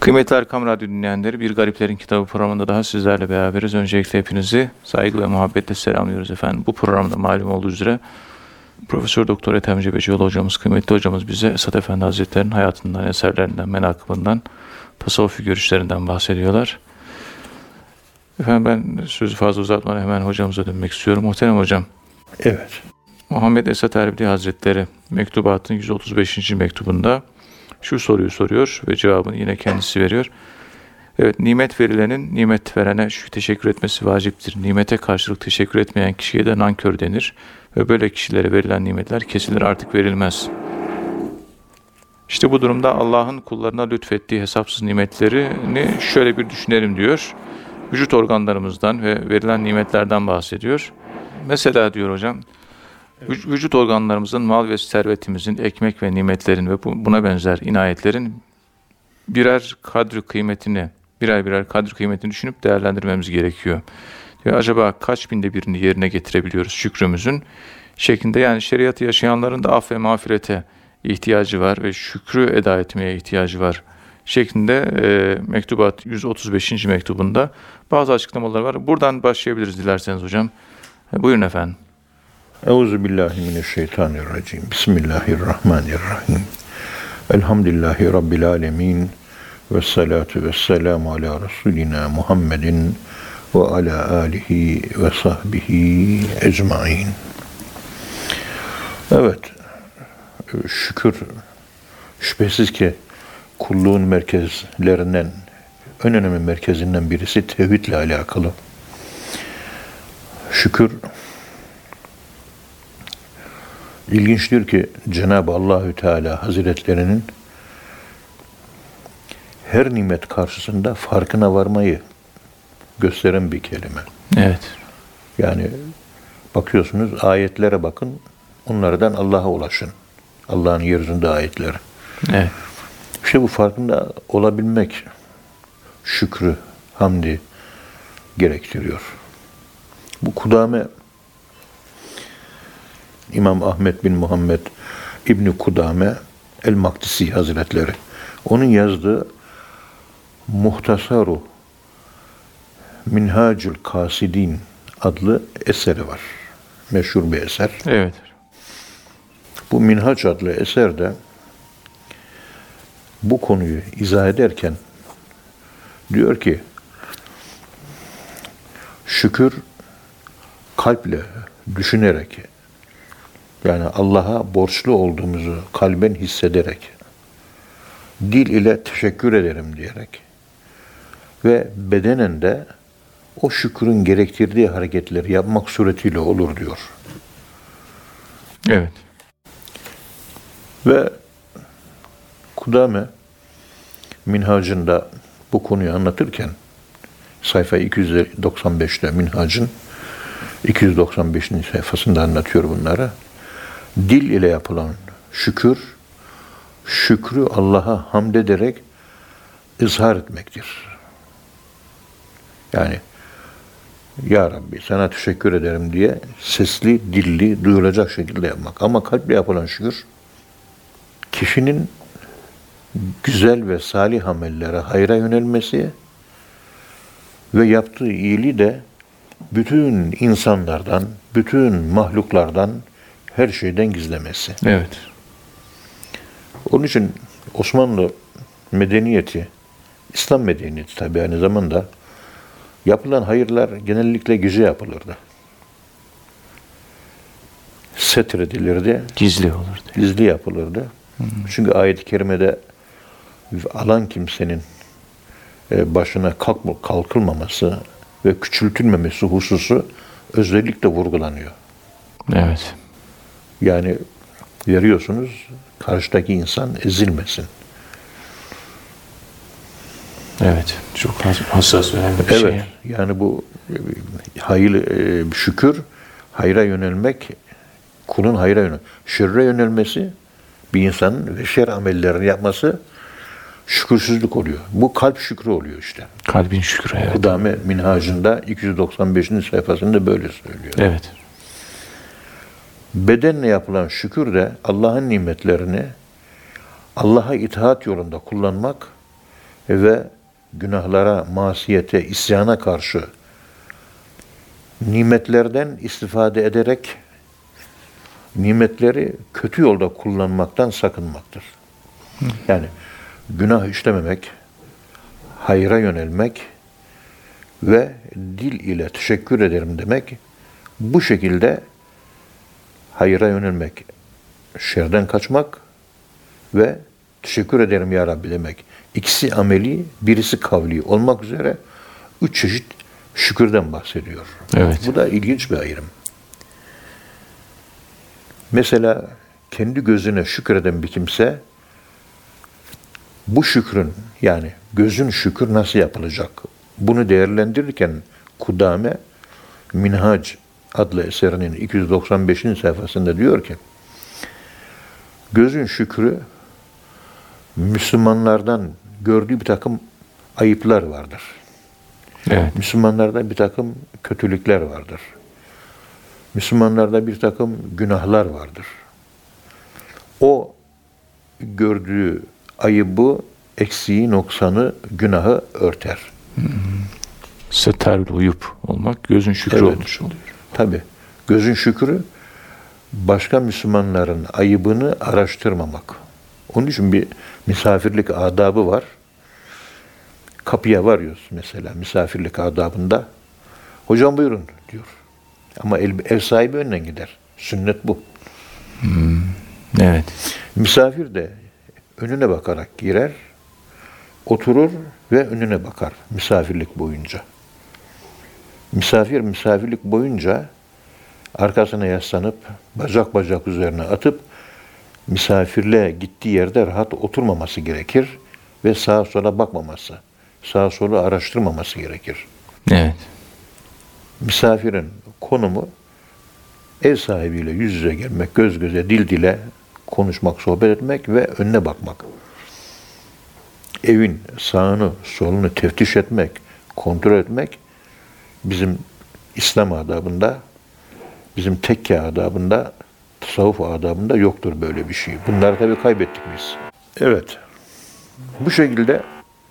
Kıymetli Erkam Radyo dinleyenleri, Bir Gariplerin Kitabı programında daha sizlerle beraberiz. Öncelikle hepinizi saygı ve muhabbetle selamlıyoruz efendim. Bu programda malum olduğu üzere Profesör Doktor Ethem Cebecioğlu hocamız, kıymetli hocamız bize Esat Efendi Hazretleri'nin hayatından, eserlerinden, menakıbından, tasavvufi görüşlerinden bahsediyorlar. Efendim ben sözü fazla uzatmadan hemen hocamıza dönmek istiyorum. Muhterem hocam, Evet. Muhammed Esat Erbil Hazretleri mektubatın 135. mektubunda şu soruyu soruyor ve cevabını yine kendisi veriyor. Evet, nimet verilenin nimet verene şu teşekkür etmesi vaciptir. Nimete karşılık teşekkür etmeyen kişiye de nankör denir ve böyle kişilere verilen nimetler kesilir artık verilmez. İşte bu durumda Allah'ın kullarına lütfettiği hesapsız nimetlerini şöyle bir düşünelim diyor. Vücut organlarımızdan ve verilen nimetlerden bahsediyor. Mesela diyor hocam, Vüc- Vücut organlarımızın, mal ve servetimizin, ekmek ve nimetlerin ve bu- buna benzer inayetlerin birer kadri kıymetini, birer birer kadri kıymetini düşünüp değerlendirmemiz gerekiyor. Diyor, acaba kaç binde birini yerine getirebiliyoruz şükrümüzün şeklinde yani şeriatı yaşayanların da af ve mağfirete ihtiyacı var ve şükrü eda etmeye ihtiyacı var şeklinde e, mektubat 135. mektubunda bazı açıklamalar var. Buradan başlayabiliriz dilerseniz hocam. Buyurun efendim. Euzu billahi mineşşeytanirracim. Bismillahirrahmanirrahim. Elhamdülillahi rabbil alamin. Ve salatu ve selamu ala Resulina Muhammedin ve ala alihi ve sahbihi ecmain. Evet, şükür şüphesiz ki kulluğun merkezlerinden, en önemli merkezinden birisi tevhidle alakalı. Şükür İlginçtir ki Cenab-ı Allahü Teala Hazretlerinin her nimet karşısında farkına varmayı gösteren bir kelime. Evet. Yani bakıyorsunuz ayetlere bakın, onlardan Allah'a ulaşın. Allah'ın yeryüzünde ayetleri. Evet. İşte bu farkında olabilmek şükrü, hamdi gerektiriyor. Bu kudame İmam Ahmet bin Muhammed İbni Kudame El-Maktisi Hazretleri. Onun yazdığı Muhtasaru Minhacül Kasidin adlı eseri var. Meşhur bir eser. Evet. Bu Minhaç adlı eserde bu konuyu izah ederken diyor ki şükür kalple düşünerek yani Allah'a borçlu olduğumuzu kalben hissederek dil ile teşekkür ederim diyerek ve bedenen de o şükrün gerektirdiği hareketleri yapmak suretiyle olur diyor. Evet. Ve Kudame Minhacında bu konuyu anlatırken sayfa 295'te Minhacın 295. sayfasında anlatıyor bunları. Dil ile yapılan şükür, şükrü Allah'a hamd ederek izhar etmektir. Yani Ya Rabbi sana teşekkür ederim diye sesli, dilli, duyulacak şekilde yapmak. Ama kalple yapılan şükür kişinin güzel ve salih amellere hayra yönelmesi ve yaptığı iyiliği de bütün insanlardan, bütün mahluklardan, her şeyden gizlemesi. Evet. Onun için Osmanlı medeniyeti, İslam medeniyeti tabi aynı zamanda yapılan hayırlar genellikle gece yapılırdı. Setredilirdi, Gizli olurdu. gizli yapılırdı. Çünkü ayet-i kerimede alan kimsenin e, başına kalk, kalkılmaması ve küçültülmemesi hususu özellikle vurgulanıyor. Evet. Yani veriyorsunuz karşıdaki insan ezilmesin. Evet. Çok has- hassas önemli bir Evet. şey. Yani bu hayır e, şükür hayra yönelmek kulun hayra yönel. Şerre yönelmesi bir insanın ve şer amellerini yapması şükürsüzlük oluyor. Bu kalp şükrü oluyor işte. Kalbin şükrü. Evet. Kudame Minhacında 295. sayfasında böyle söylüyor. Evet. Bedenle yapılan şükür de Allah'ın nimetlerini Allah'a itaat yolunda kullanmak ve günahlara, masiyete, isyana karşı nimetlerden istifade ederek nimetleri kötü yolda kullanmaktan sakınmaktır. Yani günah işlememek, hayra yönelmek ve dil ile teşekkür ederim demek bu şekilde hayra yönelmek, şerden kaçmak ve teşekkür ederim ya Rabbi demek. İkisi ameli, birisi kavli olmak üzere üç çeşit şükürden bahsediyor. Evet. Bu da ilginç bir ayrım. Mesela kendi gözüne şükreden bir kimse bu şükrün yani gözün şükür nasıl yapılacak? Bunu değerlendirirken Kudame Minhac adlı eserinin 295. sayfasında diyor ki gözün şükrü Müslümanlardan gördüğü bir takım ayıplar vardır. Evet. Müslümanlarda bir takım kötülükler vardır. Müslümanlarda bir takım günahlar vardır. O gördüğü ayıbı, eksiği, noksanı, günahı örter. Seterli uyup olmak gözün şükrü Evet. olmuş oluyor. Tabi gözün şükrü başka Müslümanların ayıbını araştırmamak. Onun için bir misafirlik adabı var. Kapıya varıyoruz mesela misafirlik adabında. Hocam buyurun diyor. Ama ev, ev sahibi önden gider. Sünnet bu. Evet. Misafir de önüne bakarak girer, oturur ve önüne bakar misafirlik boyunca. Misafir misafirlik boyunca arkasına yaslanıp bacak bacak üzerine atıp misafirle gittiği yerde rahat oturmaması gerekir ve sağa sola bakmaması, sağa sola araştırmaması gerekir. Evet. Misafirin konumu ev sahibiyle yüz yüze gelmek, göz göze, dil dile konuşmak, sohbet etmek ve önüne bakmak. Evin sağını, solunu teftiş etmek, kontrol etmek bizim İslam adabında, bizim tekke adabında, tasavvuf adabında yoktur böyle bir şey. Bunları tabii kaybettik biz. Evet. Bu şekilde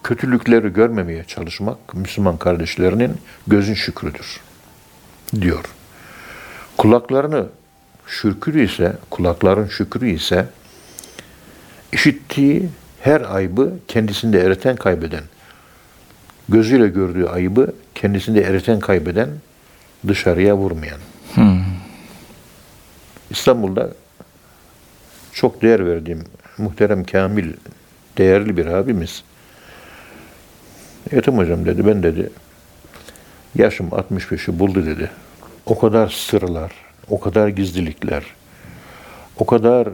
kötülükleri görmemeye çalışmak Müslüman kardeşlerinin gözün şükrüdür diyor. Kulaklarını şükrü ise, kulakların şükrü ise işittiği her aybı kendisinde eriten kaybeden, gözüyle gördüğü ayıbı kendisinde eriten kaybeden, dışarıya vurmayan. İstanbul'da çok değer verdiğim muhterem Kamil, değerli bir abimiz. Yetim hocam dedi, ben dedi, yaşım 65'i buldu dedi. O kadar sırlar, o kadar gizlilikler, o kadar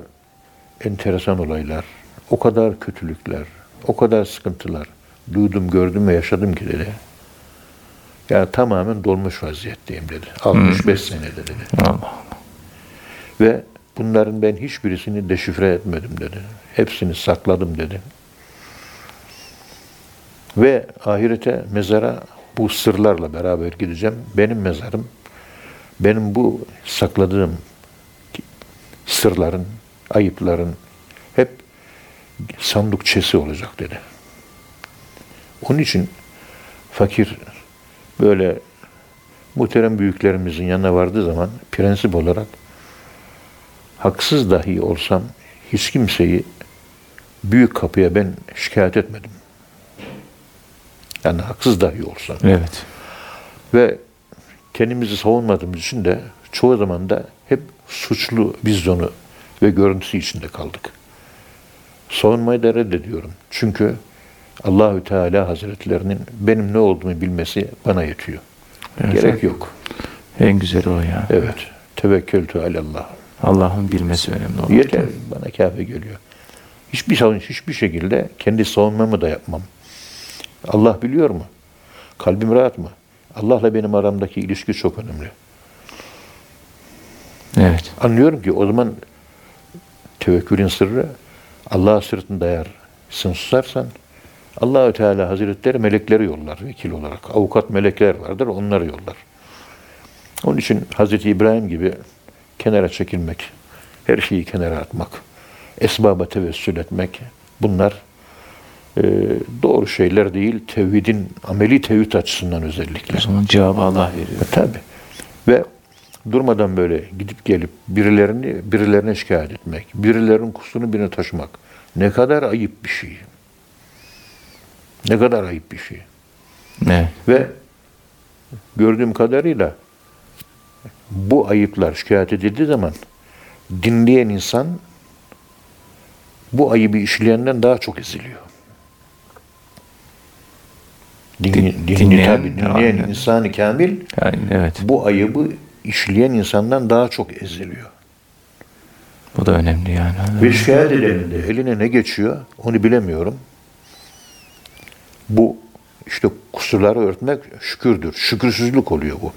enteresan olaylar, o kadar kötülükler, o kadar sıkıntılar duydum, gördüm ve yaşadım ki dedi. Yani tamamen dolmuş vaziyetteyim dedi. 65 senede dedi. Allah. Ve bunların ben hiçbirisini deşifre etmedim dedi. Hepsini sakladım dedi. Ve ahirete, mezara bu sırlarla beraber gideceğim. Benim mezarım, benim bu sakladığım sırların, ayıpların hep sandıkçesi olacak dedi. Onun için fakir böyle muhterem büyüklerimizin yanına vardığı zaman prensip olarak haksız dahi olsam hiç kimseyi büyük kapıya ben şikayet etmedim. Yani haksız dahi olsam. Evet. Ve kendimizi savunmadığımız için de çoğu zaman da hep suçlu vizyonu ve görüntüsü içinde kaldık. Savunmayı da reddediyorum. Çünkü Allahü Teala Hazretlerinin benim ne olduğumu bilmesi bana yetiyor. Evet. Gerek yok. En güzeli o ya. Evet. Tevekkültü alallah. Allah'ın bilmesi önemli olan. Yeter bana kafi geliyor. Hiçbir savun, hiçbir şekilde kendi savunmamı da yapmam. Allah biliyor mu? Kalbim rahat mı? Allah'la benim aramdaki ilişki çok önemli. Evet. Anlıyorum ki o zaman tevekkülün sırrı Allah'a sırtını dayarsın susarsan Allahü Teala Hazretleri melekleri yollar vekil olarak. Avukat melekler vardır onları yollar. Onun için Hazreti İbrahim gibi kenara çekilmek, her şeyi kenara atmak, esbaba tevessül etmek bunlar e, doğru şeyler değil. Tevhidin, ameli tevhid açısından özellikle. O zaman cevabı Allah veriyor. E, tabii. Ve durmadan böyle gidip gelip birilerini birilerine şikayet etmek, birilerinin kusurunu birine taşımak ne kadar ayıp bir şey. Ne kadar ayıp bir şey. Evet. Ve gördüğüm kadarıyla bu ayıplar şikayet edildiği zaman dinleyen insan bu ayıbı işleyenden daha çok eziliyor. Din, Din- dinleyen, dinleyen, tabii, dinleyen aynen. insan-ı kamil Yani evet. bu ayıbı işleyen insandan daha çok eziliyor. Bu da önemli yani. Ve şikayet edenin de eline ne geçiyor onu bilemiyorum. Bu işte kusurları örtmek şükürdür. Şükürsüzlük oluyor bu.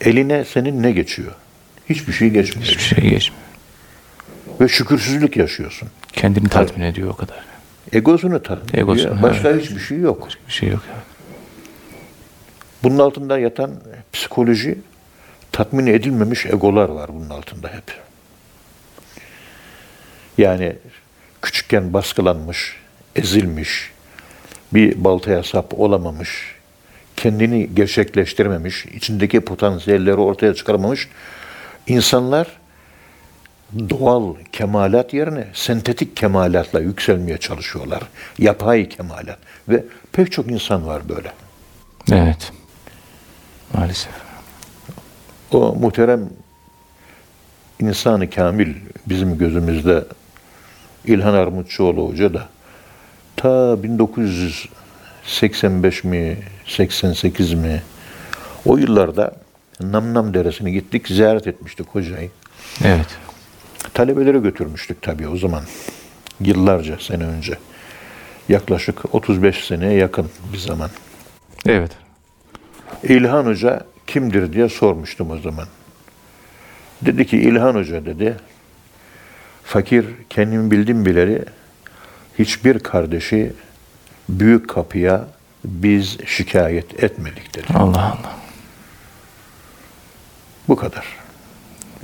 Eline senin ne geçiyor? Hiçbir şey geçmiyor. Hiçbir şey geçmiyor. Ve şükürsüzlük yaşıyorsun. Kendini tatmin ediyor o kadar. Egosunu tatmin Egosunu, ediyor. Başka hiçbir şey yok. Bir şey yok. Bunun altında yatan psikoloji tatmin edilmemiş egolar var bunun altında hep. Yani küçükken baskılanmış, ezilmiş, bir baltaya sap olamamış, kendini gerçekleştirememiş, içindeki potansiyelleri ortaya çıkaramamış insanlar doğal kemalat yerine sentetik kemalatla yükselmeye çalışıyorlar. Yapay kemalat. Ve pek çok insan var böyle. Evet. Maalesef. O muhterem insanı kamil bizim gözümüzde İlhan Armutçuoğlu Hoca da ta 1985 mi 88 mi o yıllarda Namnam Deresi'ne gittik ziyaret etmiştik hocayı. Evet. Talebelere götürmüştük tabii o zaman. Yıllarca sene önce. Yaklaşık 35 seneye yakın bir zaman. Evet. İlhan Hoca kimdir diye sormuştum o zaman. Dedi ki İlhan Hoca dedi, fakir kendim bildim bileli hiçbir kardeşi büyük kapıya biz şikayet etmedik dedi. Allah Allah. Bu kadar.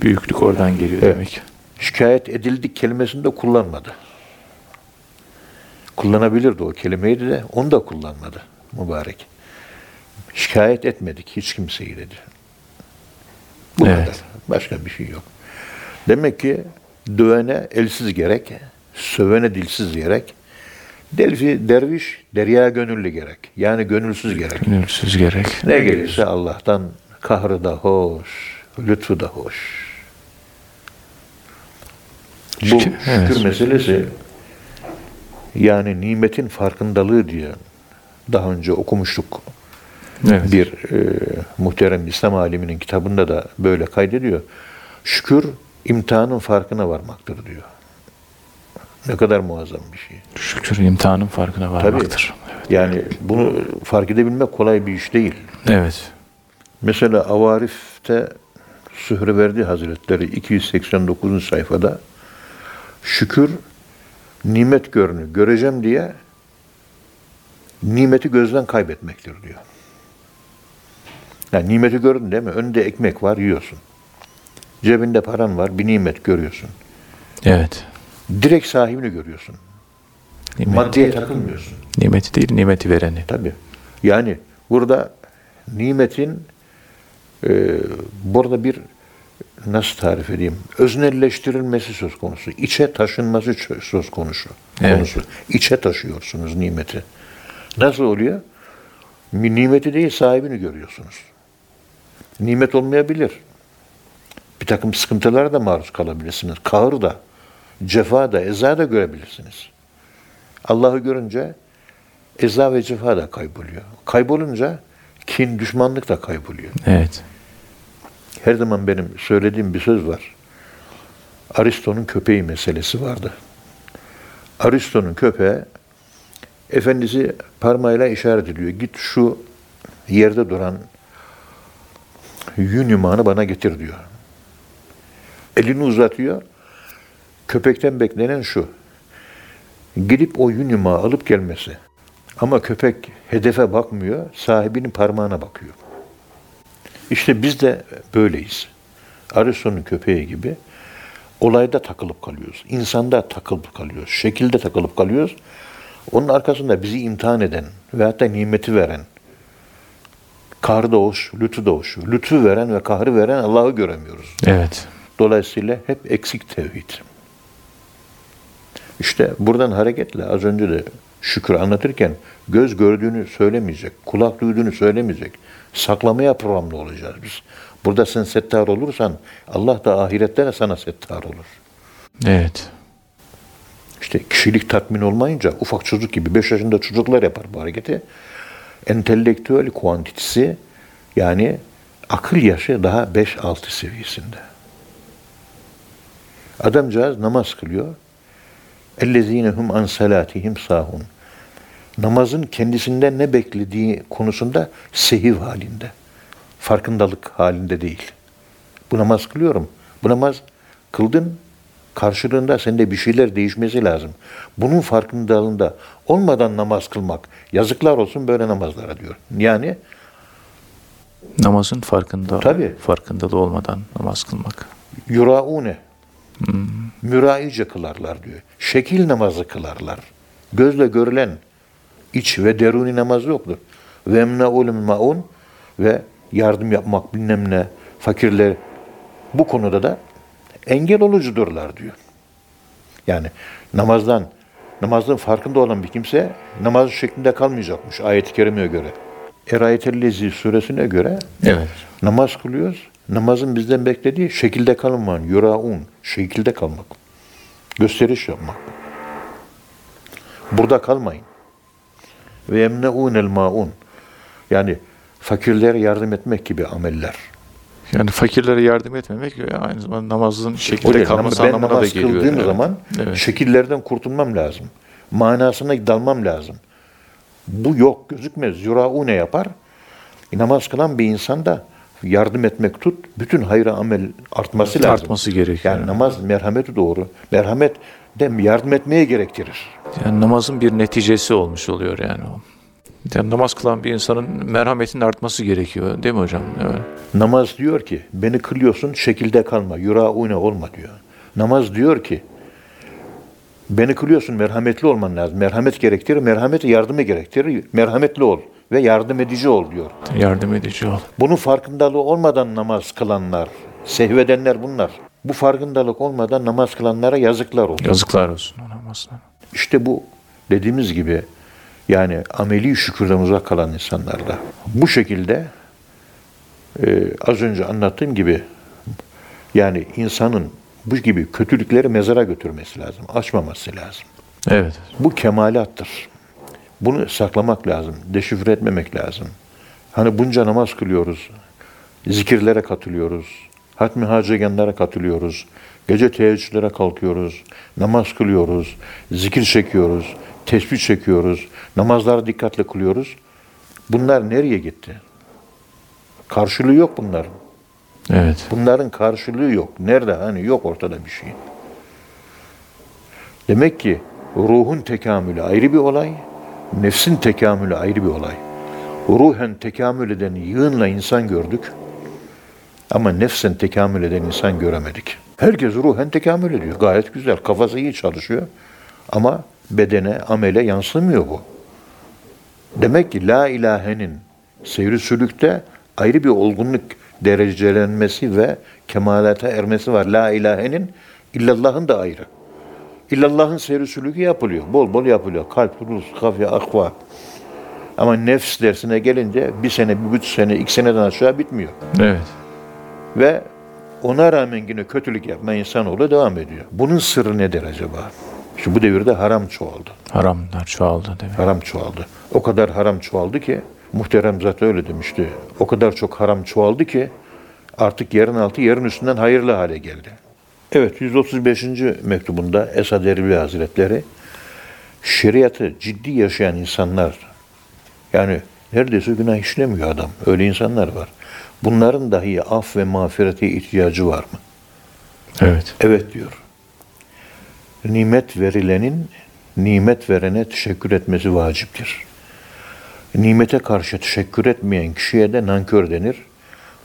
Büyüklük oradan geliyor Evet. demek. Şikayet edildik kelimesini de kullanmadı. Kullanabilirdi o kelimeyi de onu da kullanmadı mübarek. Şikayet etmedik hiç kimseyi dedi. Bu Evet. kadar. Başka bir şey yok. Demek ki dövene elsiz gerek, sövene dilsiz gerek, delfi, derviş derya gönüllü gerek. Yani gönülsüz gerek. Gönülsüz gerek. Ne gelirse Allah'tan kahrı da hoş, lütfu da hoş. Bu şükür evet. meselesi yani nimetin farkındalığı diye daha önce okumuştuk. Evet. Bir e, muhterem İslam aliminin kitabında da böyle kaydediyor. Şükür imtihanın farkına varmaktır diyor. Ne kadar muazzam bir şey. Şükür imtihanın farkına varmaktır. Evet. Yani bunu fark edebilmek kolay bir iş değil. Evet. Mesela Avarif'te Sühreverdi Hazretleri 289. sayfada şükür nimet görünü göreceğim diye nimeti gözden kaybetmektir diyor. Yani nimeti gördün değil mi? Önünde ekmek var yiyorsun. Cebinde paran var bir nimet görüyorsun. Evet. Direkt sahibini görüyorsun. Nimet, Maddeye takılmıyorsun. nimeti değil, nimeti vereni. Tabii. Yani burada nimetin e, burada bir nasıl tarif edeyim? Öznelleştirilmesi söz konusu. İçe taşınması söz konusu. Evet. konusu. İçe taşıyorsunuz nimeti. Nasıl oluyor? Ni- Nimeti değil sahibini görüyorsunuz. Nimet olmayabilir. Bir takım sıkıntılara da maruz kalabilirsiniz. Kahır da, cefa da, eza da görebilirsiniz. Allah'ı görünce eza ve cefa da kayboluyor. Kaybolunca kin, düşmanlık da kayboluyor. Evet. Her zaman benim söylediğim bir söz var. Aristo'nun köpeği meselesi vardı. Aristo'nun köpeği efendisi parmağıyla işaret ediyor. Git şu yerde duran yün yumağını bana getir diyor. Elini uzatıyor. Köpekten beklenen şu. Gidip o yün yumağı alıp gelmesi. Ama köpek hedefe bakmıyor, sahibinin parmağına bakıyor. İşte biz de böyleyiz. Aristo'nun köpeği gibi olayda takılıp kalıyoruz. İnsanda takılıp kalıyoruz. Şekilde takılıp kalıyoruz. Onun arkasında bizi imtihan eden ve hatta nimeti veren, kahrı da hoş, lütfu da hoş. Lütfu veren ve kahrı veren Allah'ı göremiyoruz. Evet. Dolayısıyla hep eksik tevhid. İşte buradan hareketle az önce de şükür anlatırken göz gördüğünü söylemeyecek, kulak duyduğunu söylemeyecek. Saklamaya programlı olacağız biz. Burada sen settar olursan Allah da ahirette de sana settar olur. Evet. İşte kişilik tatmin olmayınca ufak çocuk gibi 5 yaşında çocuklar yapar bu hareketi. Entelektüel kuantitesi yani akıl yaşı daha 5-6 seviyesinde. Adamcağız namaz kılıyor. اَلَّذ۪ينَ هُمْ عَنْ صَلَاتِهِمْ sahun. Namazın kendisinden ne beklediği konusunda sehiv halinde. Farkındalık halinde değil. Bu namaz kılıyorum. Bu namaz kıldın, karşılığında sende bir şeyler değişmesi lazım. Bunun farkındalığında olmadan namaz kılmak, yazıklar olsun böyle namazlara diyor. Yani Namazın farkında, Tabii. farkındalığı olmadan namaz kılmak. yuraune, müraice kılarlar diyor. Şekil namazı kılarlar. Gözle görülen iç ve deruni namaz yoktur. Ve emnaul maun ve yardım yapmak bilmem ne fakirler bu konuda da engel olucudurlar diyor. Yani namazdan namazın farkında olan bir kimse namaz şeklinde kalmayacakmış ayet-i kerimeye göre. Erayetellezi suresine göre Evet. namaz kılıyoruz. Namazın bizden beklediği şekilde kalman, yuraun, şekilde kalmak. Gösteriş yapmak. Burada kalmayın. Ve yemneunel maun. Yani fakirlere yardım etmek gibi ameller. Yani fakirlere yardım etmemek aynı zamanda namazın şekilde Öyle, kalması ben anlamına da namaz geliyor. kıldığım Evet. zaman Evet. şekillerden kurtulmam lazım. Manasına dalmam lazım. Bu yok, gözükmez. Yuraune yapar. E, namaz kılan bir insan da yardım etmek tut, bütün hayra amel artması lazım. Artması gerekiyor. Yani namaz merhameti doğru. Merhamet de yardım etmeye gerektirir. Yani namazın bir neticesi olmuş oluyor yani o. Yani namaz kılan bir insanın merhametinin artması gerekiyor değil mi hocam? Evet. Namaz diyor ki beni kılıyorsun şekilde kalma, yuraune olma diyor. Namaz diyor ki beni kılıyorsun merhametli olman lazım. Merhamet gerektirir, merhameti yardımı gerektirir. Merhametli ol ve yardım edici ol diyor. Yardım edici ol. Bunun farkındalığı olmadan namaz kılanlar, sehvedenler bunlar. Bu farkındalık olmadan namaz kılanlara yazıklar olsun. Yazıklar olsun o namazına. İşte bu dediğimiz gibi yani ameli şükürden uzak kalan insanlarda. Bu şekilde e, az önce anlattığım gibi yani insanın bu gibi kötülükleri mezara götürmesi lazım. Açmaması lazım. Evet. Bu kemalattır. Bunu saklamak lazım. Deşifre etmemek lazım. Hani bunca namaz kılıyoruz. Zikirlere katılıyoruz. Hatmi hacegenlere katılıyoruz. Gece teheccüdlere kalkıyoruz. Namaz kılıyoruz. Zikir çekiyoruz. Tesbih çekiyoruz. Namazları dikkatle kılıyoruz. Bunlar nereye gitti? Karşılığı yok bunların. Evet. Bunların karşılığı yok. Nerede? Hani yok ortada bir şey. Demek ki ruhun tekamülü ayrı bir olay, nefsin tekamülü ayrı bir olay. Ruhen tekamül eden yığınla insan gördük ama nefsen tekamül eden insan göremedik. Herkes ruhen tekamül ediyor. Gayet güzel. Kafası iyi çalışıyor. Ama bedene, amele yansımıyor bu. Demek ki la ilahenin seyri sülükte ayrı bir olgunluk derecelenmesi ve kemalata ermesi var. La ilahenin illallah'ın da ayrı. İllallah'ın seyri sülükü yapılıyor. Bol bol yapılıyor. Kalp, ruh, kafiye, akva. Ama nefs dersine gelince bir sene, bir buçuk sene, iki seneden aşağı bitmiyor. Evet. Ve ona rağmen yine kötülük yapma insanoğlu devam ediyor. Bunun sırrı nedir acaba? Şu bu devirde haram çoğaldı. Haramlar çoğaldı değil mi? Haram çoğaldı. O kadar haram çoğaldı ki muhterem zat öyle demişti. O kadar çok haram çoğaldı ki artık yerin altı yerin üstünden hayırlı hale geldi. Evet 135. mektubunda Esad Erbil Hazretleri şeriatı ciddi yaşayan insanlar yani neredeyse günah işlemiyor adam. Öyle insanlar var. Bunların dahi af ve mağfirete ihtiyacı var mı? Evet. Evet diyor. Nimet verilenin nimet verene teşekkür etmesi vaciptir. Nimete karşı teşekkür etmeyen kişiye de nankör denir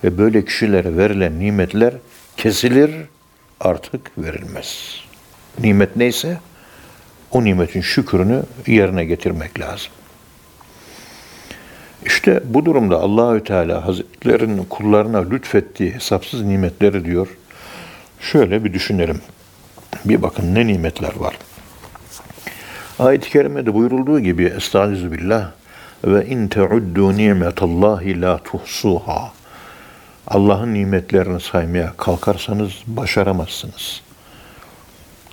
ve böyle kişilere verilen nimetler kesilir artık verilmez. Nimet neyse o nimetin şükrünü yerine getirmek lazım. İşte bu durumda Allahü Teala Hazretlerinin kullarına lütfettiği hesapsız nimetleri diyor. Şöyle bir düşünelim. Bir bakın ne nimetler var. Ayet-i kerimede buyurulduğu gibi Estaizu billah ve in teuddu nimetallahi la tuhsuha. Allah'ın nimetlerini saymaya kalkarsanız başaramazsınız.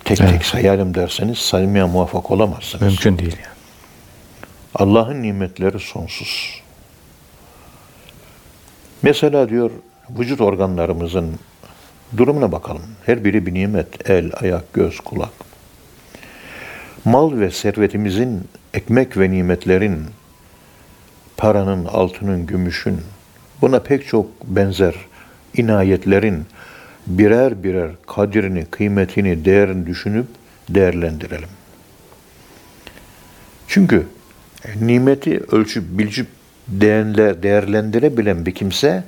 Tek Evet. tek sayarım derseniz saymaya muvaffak olamazsınız. Mümkün değil yani. Allah'ın nimetleri sonsuz. Mesela diyor vücut organlarımızın durumuna bakalım. Her biri bir nimet. El, ayak, göz, kulak. Mal ve servetimizin, ekmek ve nimetlerin, paranın, altının, gümüşün, buna pek çok benzer inayetlerin birer birer kadrini, kıymetini, değerini düşünüp değerlendirelim. Çünkü nimeti ölçüp bilcip değerlendirebilen bir kimse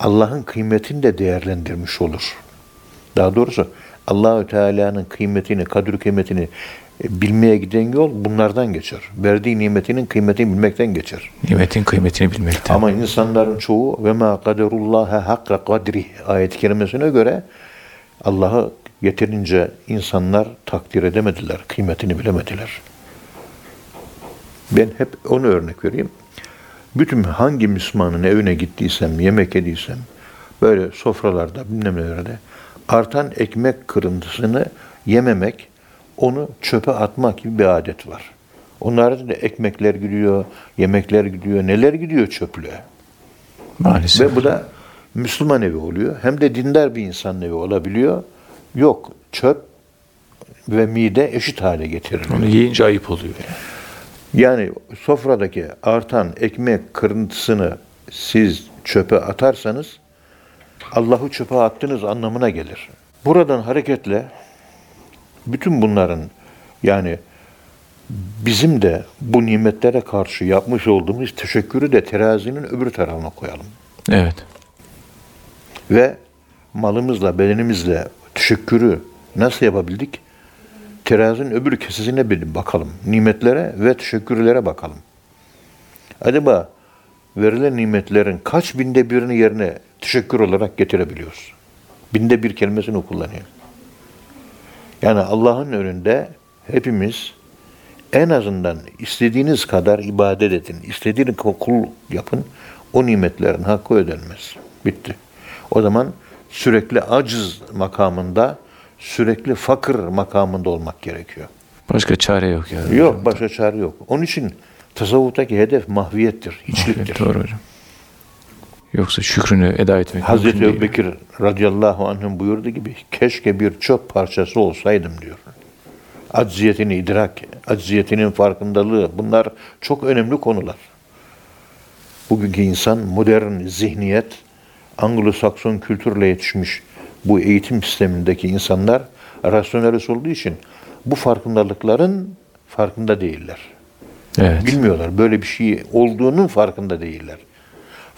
Allah'ın kıymetini de değerlendirmiş olur. Daha doğrusu Allahü Teala'nın kıymetini, kadir kıymetini bilmeye giden yol bunlardan geçer. Verdiği nimetinin kıymetini bilmekten geçer. Nimetin kıymetini bilmekten. Ama insanların çoğu ve ma kaderullaha hakka kadri ayet-i kerimesine göre Allah'ı yeterince insanlar takdir edemediler, kıymetini bilemediler. Ben hep onu örnek vereyim. Bütün hangi Müslümanın evine gittiysem, yemek yediysem, böyle sofralarda, bilmem nelerde artan ekmek kırıntısını yememek, onu çöpe atmak gibi bir adet var. Onlarda da ekmekler gidiyor, yemekler gidiyor, neler gidiyor çöplüğe. Maalesef. Ve bu da Müslüman evi oluyor. Hem de dindar bir insan evi olabiliyor. Yok, çöp ve mide eşit hale getiriliyor. Onu yiyince ayıp oluyor. yani. Yani sofradaki artan ekmek kırıntısını siz çöpe atarsanız Allah'ı çöpe attınız anlamına gelir. Buradan hareketle bütün bunların yani bizim de bu nimetlere karşı yapmış olduğumuz teşekkürü de terazinin öbür tarafına koyalım. Evet. Ve malımızla, bedenimizle teşekkürü nasıl yapabildik? Terazinin öbür kesesine bir bakalım. Nimetlere ve teşekkürlere bakalım. Acaba verilen nimetlerin kaç binde birini yerine teşekkür olarak getirebiliyoruz? Binde bir kelimesini kullanıyor. Yani Allah'ın önünde hepimiz en azından istediğiniz kadar ibadet edin, istediğiniz kul yapın, o nimetlerin hakkı ödenmez. Bitti. O zaman sürekli aciz makamında, sürekli fakir makamında olmak gerekiyor. Başka çare yok yani. Yok, başka çare yok. Onun için tasavvuftaki hedef mahviyettir, hiçliktir. Doğru hocam. Yoksa şükrünü eda etmek Hazreti mümkün değil. Ebubekir radıyallahu anh'ın buyurduğu gibi keşke bir çöp parçası olsaydım diyor. Acziyetini idrak, acziyetinin farkındalığı bunlar çok önemli konular. Bugünkü insan modern zihniyet, Anglo-Sakson kültürle yetişmiş bu eğitim sistemindeki insanlar rasyonelist olduğu için bu farkındalıkların farkında değiller. Evet. Bilmiyorlar. Böyle bir şey olduğunun farkında değiller.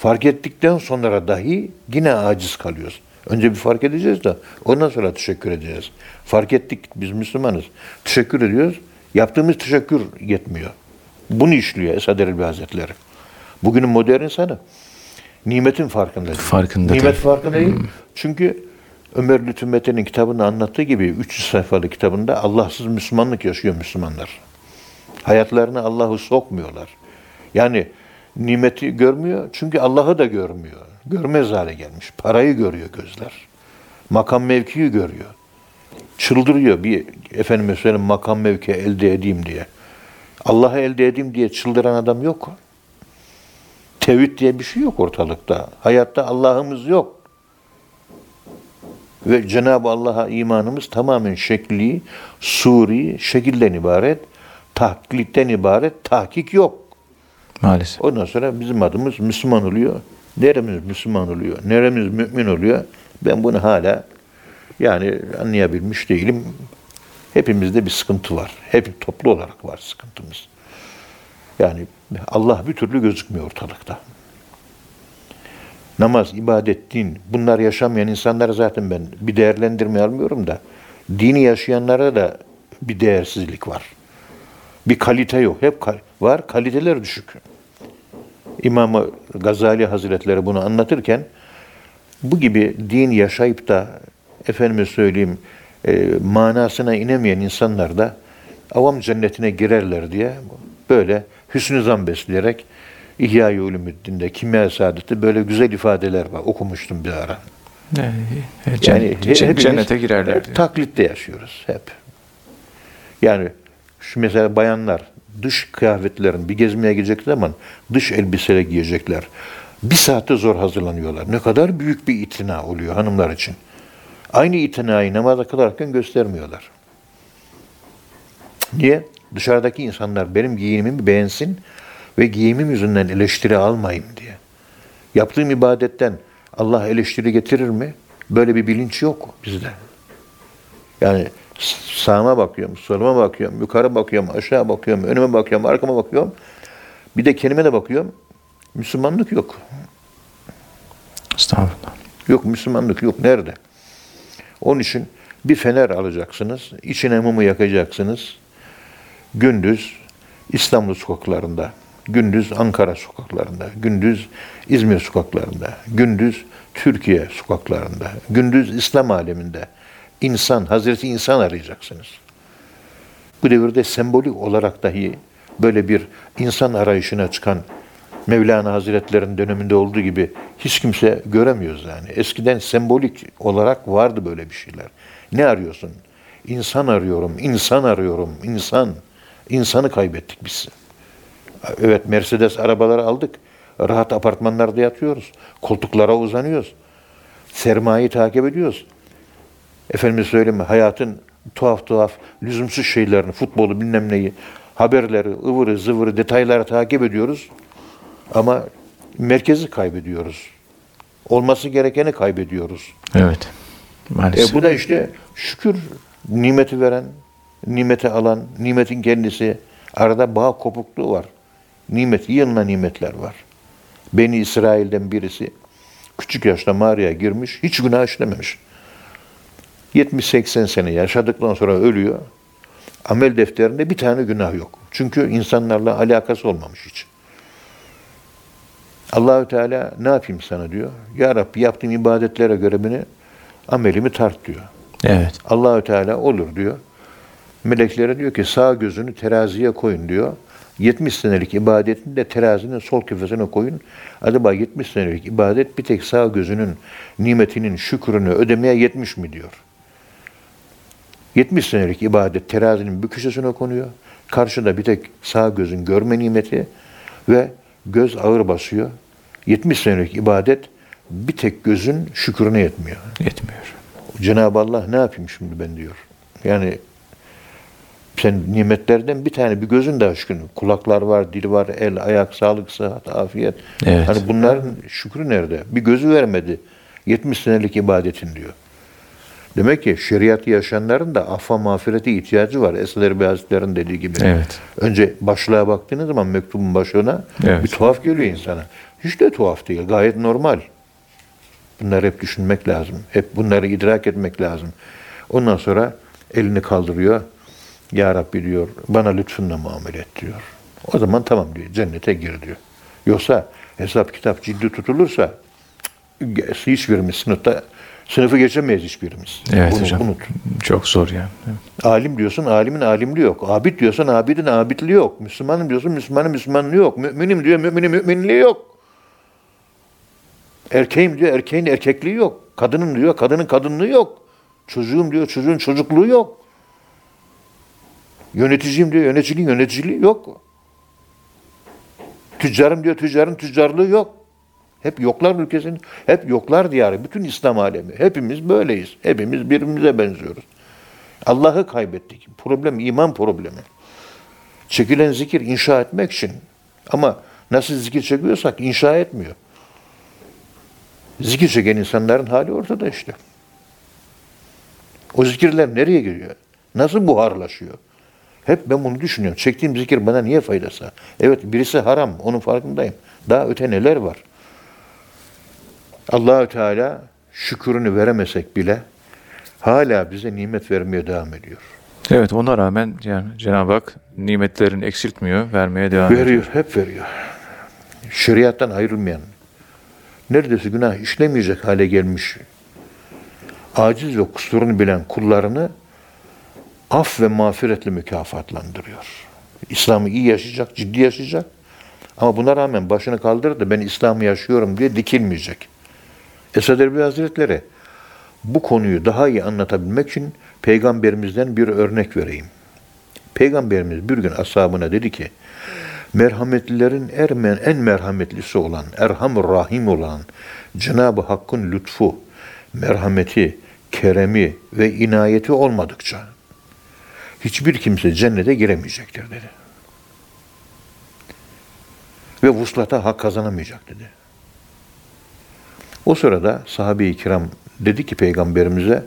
Fark ettikten sonra dahi yine aciz kalıyoruz. Önce bir fark edeceğiz de ondan sonra teşekkür edeceğiz. Fark ettik biz Müslümanız. Teşekkür ediyoruz. Yaptığımız teşekkür yetmiyor. Bunu işliyor Esad Erbil Hazretleri. Bugünün modern insanı nimetin farkında değil. Farkında Nimet değil. farkında değil. Çünkü Ömer Lütfü Metin'in kitabında anlattığı gibi 300 sayfalı kitabında Allahsız Müslümanlık yaşıyor Müslümanlar. Hayatlarına Allah'ı sokmuyorlar. Yani nimeti görmüyor çünkü Allah'ı da görmüyor. Görmez hale gelmiş. Parayı görüyor gözler. Makam mevkiyi görüyor. Çıldırıyor bir efendime söyleyeyim makam mevki elde edeyim diye. Allah'ı elde edeyim diye çıldıran adam yok. Tevhid diye bir şey yok ortalıkta. Hayatta Allah'ımız yok. Ve Cenab-ı Allah'a imanımız tamamen şekli, suri, şekilden ibaret, taklitten ibaret, tahkik yok. Maalesef. Ondan sonra bizim adımız Müslüman oluyor. Neremiz Müslüman oluyor, neremiz mümin oluyor. Ben bunu hala yani anlayabilmiş değilim. Hepimizde bir sıkıntı var. Hep toplu olarak var sıkıntımız. Yani Allah bir türlü gözükmüyor ortalıkta. Namaz, ibadet, din bunlar yaşamayan insanlara zaten ben bir değerlendirme almıyorum da dini yaşayanlara da bir değersizlik var. Bir kalite yok. Hep kal- var, kaliteler düşük. İmam Gazali Hazretleri bunu anlatırken bu gibi din yaşayıp da efendime söyleyeyim e, manasına inemeyen insanlar da avam cennetine girerler diye böyle hüsnü zan besleyerek İhya-i Ulumuddin'de Kimya Saadet'te böyle güzel ifadeler var. Okumuştum bir ara. Yani, Yani cennet, cennete girerler. hep taklitte yaşıyoruz hep. Yani şu mesela bayanlar dış kıyafetlerin bir gezmeye gidecek zaman dış elbiseyle giyecekler. Bir saatte zor hazırlanıyorlar. Ne kadar büyük bir itina oluyor hanımlar için. Aynı itinayı namaza kılarken göstermiyorlar. Niye? Dışarıdaki insanlar benim giyimimi beğensin ve giyimim yüzünden eleştiri almayayım diye. Yaptığım ibadetten Allah eleştiri getirir mi? Böyle bir bilinç yok bizde. Yani sağıma bakıyorum, soluma bakıyorum, yukarı bakıyorum, aşağı bakıyorum, önüme bakıyorum, arkama bakıyorum. Bir de kendime de bakıyorum. Müslümanlık yok. Estağfurullah. Yok Müslümanlık yok. Nerede? Onun için bir fener alacaksınız. içine mumu yakacaksınız. Gündüz İstanbul sokaklarında, gündüz Ankara sokaklarında, gündüz İzmir sokaklarında, gündüz Türkiye sokaklarında, gündüz İslam aleminde insan, Hazreti insan arayacaksınız. Bu devirde sembolik olarak dahi böyle bir insan arayışına çıkan Mevlana Hazretleri'nin döneminde olduğu gibi hiç kimse göremiyoruz yani. Eskiden sembolik olarak vardı böyle bir şeyler. Ne arıyorsun? İnsan arıyorum, insan arıyorum, insan. İnsanı kaybettik biz. Evet Mercedes arabaları aldık. Rahat apartmanlarda yatıyoruz. Koltuklara uzanıyoruz. Sermayeyi takip ediyoruz. Efendim söyleyeyim mi? Hayatın tuhaf tuhaf, lüzumsuz şeylerini, futbolu bilmem neyi, haberleri, ıvırı zıvırı, detayları takip ediyoruz. Ama merkezi kaybediyoruz. Olması gerekeni kaybediyoruz. Evet. E Maalesef. bu da işte şükür nimeti veren, nimeti alan, nimetin kendisi. Arada bağ kopukluğu var. Nimet, yığınla nimetler var. Beni İsrail'den birisi küçük yaşta mağaraya girmiş, hiç günah işlememiş. 70-80 sene yaşadıktan sonra ölüyor. Amel defterinde bir tane günah yok. Çünkü insanlarla alakası olmamış hiç. Allahü Teala ne yapayım sana diyor. Ya Rabbi yaptığım ibadetlere göre beni amelimi tart diyor. Evet. Allahü Teala olur diyor. Meleklere diyor ki sağ gözünü teraziye koyun diyor. 70 senelik ibadetini de terazinin sol kefesine koyun. Acaba 70 senelik ibadet bir tek sağ gözünün nimetinin şükrünü ödemeye yetmiş mi diyor. 70 senelik ibadet terazinin bir köşesine konuyor. Karşıda bir tek sağ gözün görme nimeti ve göz ağır basıyor. 70 senelik ibadet bir tek gözün şükrüne yetmiyor. Yetmiyor. Cenab-ı Allah ne yapayım şimdi ben diyor. Yani sen nimetlerden bir tane bir gözün de şükrün. Kulaklar var, dil var, el, ayak, sağlık, sıhhat, afiyet. Evet. Hani bunların şükrü nerede? Bir gözü vermedi. 70 senelik ibadetin diyor. Demek ki şeriatı yaşayanların da affa mağfirete ihtiyacı var. Esad Erbil Hazretleri'nin dediği gibi. Evet. Önce başlığa baktığınız zaman mektubun başlığına Evet. bir tuhaf geliyor insana. Hiç de tuhaf değil. Gayet normal. Bunları hep düşünmek lazım. Hep bunları idrak etmek lazım. Ondan sonra elini kaldırıyor. Ya Rabbi diyor bana lütfunla muamele et diyor. O zaman tamam diyor. Cennete gir diyor. Yoksa hesap kitap ciddi tutulursa hiçbirimiz sınıfta sınıfı geçemeyiz hiçbirimiz. Evet Bunu hocam. unut. Çok zor yani. Evet. Alim diyorsun, alimin alimliği yok. Abid diyorsun, abidin abidliği yok. Müslümanım diyorsun, Müslümanın Müslümanlığı yok. Müminim diyor, müminin müminliği yok. Erkeğim diyor, erkeğin erkekliği yok. Kadının diyor, kadının kadınlığı yok. Çocuğum diyor, çocuğun çocukluğu yok. Yöneticiyim diyor, yöneticiliğin yöneticiliği yok. Tüccarım diyor, tüccarın tüccarlığı yok. Hep yoklar ülkesinin, hep yoklar diyarı. Bütün İslam alemi. Hepimiz böyleyiz. Hepimiz birbirimize benziyoruz. Allah'ı kaybettik. Problem iman problemi. Çekilen zikir inşa etmek için. Ama nasıl zikir çekiyorsak inşa etmiyor. Zikir çeken insanların hali ortada işte. O zikirler nereye giriyor? Nasıl buharlaşıyor? Hep ben bunu düşünüyorum. Çektiğim zikir bana niye faydası? Evet birisi haram, onun farkındayım. Daha öte neler var? Allahü Teala şükrünü veremesek bile hala bize nimet vermeye devam ediyor. Evet ona rağmen yani Cenab-ı Hak nimetlerini eksiltmiyor, vermeye devam ediyor. Veriyor, hep veriyor. Şeriattan ayrılmayan, neredeyse günah işlemeyecek hale gelmiş, aciz ve kusurunu bilen kullarını af ve mağfiretle mükafatlandırıyor. İslam'ı iyi yaşayacak, ciddi yaşayacak. Ama buna rağmen başını kaldırır da ben İslam'ı yaşıyorum diye dikilmeyecek. Esad Erbil Hazretleri bu konuyu daha iyi anlatabilmek için peygamberimizden bir örnek vereyim. Peygamberimiz bir gün ashabına dedi ki, merhametlilerin ermen, en merhametlisi olan, erhamur rahim olan Cenab-ı Hakk'ın lütfu, merhameti, keremi ve inayeti olmadıkça hiçbir kimse cennete giremeyecektir dedi. Ve vuslata hak kazanamayacak dedi. O sırada sahabe-i kiram dedi ki peygamberimize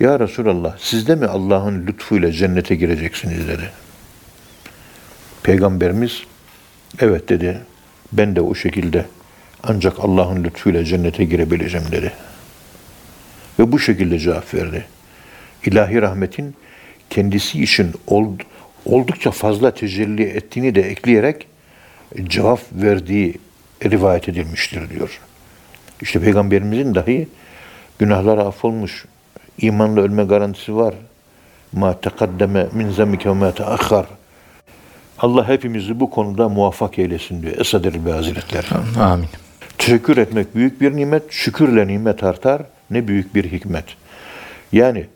Ya Resulallah siz de mi Allah'ın lütfuyla cennete gireceksiniz dedi. Peygamberimiz evet dedi ben de o şekilde ancak Allah'ın lütfuyla cennete girebileceğim dedi. Ve bu şekilde cevap verdi. İlahi rahmetin kendisi için old, oldukça fazla tecelli ettiğini de ekleyerek cevap verdiği rivayet edilmiştir diyor. İşte Peygamberimizin dahi günahları affolmuş, imanla ölme garantisi var. Ma tekaddeme min zemmike ve ma teakhar. Allah hepimizi bu konuda muvaffak eylesin diyor Esad Erbil Hazretleri. Amin. Teşekkür etmek büyük bir nimet, şükürle nimet artar. Ne büyük bir hikmet. Yani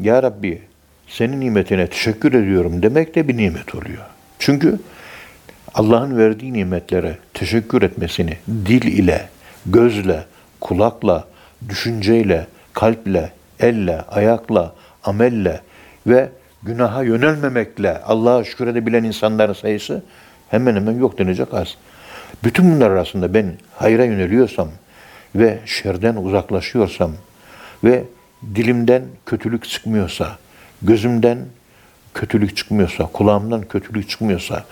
Ya Rabbi senin nimetine teşekkür ediyorum demek de bir nimet oluyor. Çünkü Allah'ın verdiği nimetlere teşekkür etmesini dil ile, gözle, kulakla, düşünceyle, kalple, elle, ayakla, amelle ve günaha yönelmemekle Allah'a şükür edebilen insanların sayısı hemen hemen yok denecek az. Bütün bunlar arasında ben hayra yöneliyorsam ve şerden uzaklaşıyorsam ve dilimden kötülük çıkmıyorsa, gözümden kötülük çıkmıyorsa, kulağımdan kötülük çıkmıyorsa,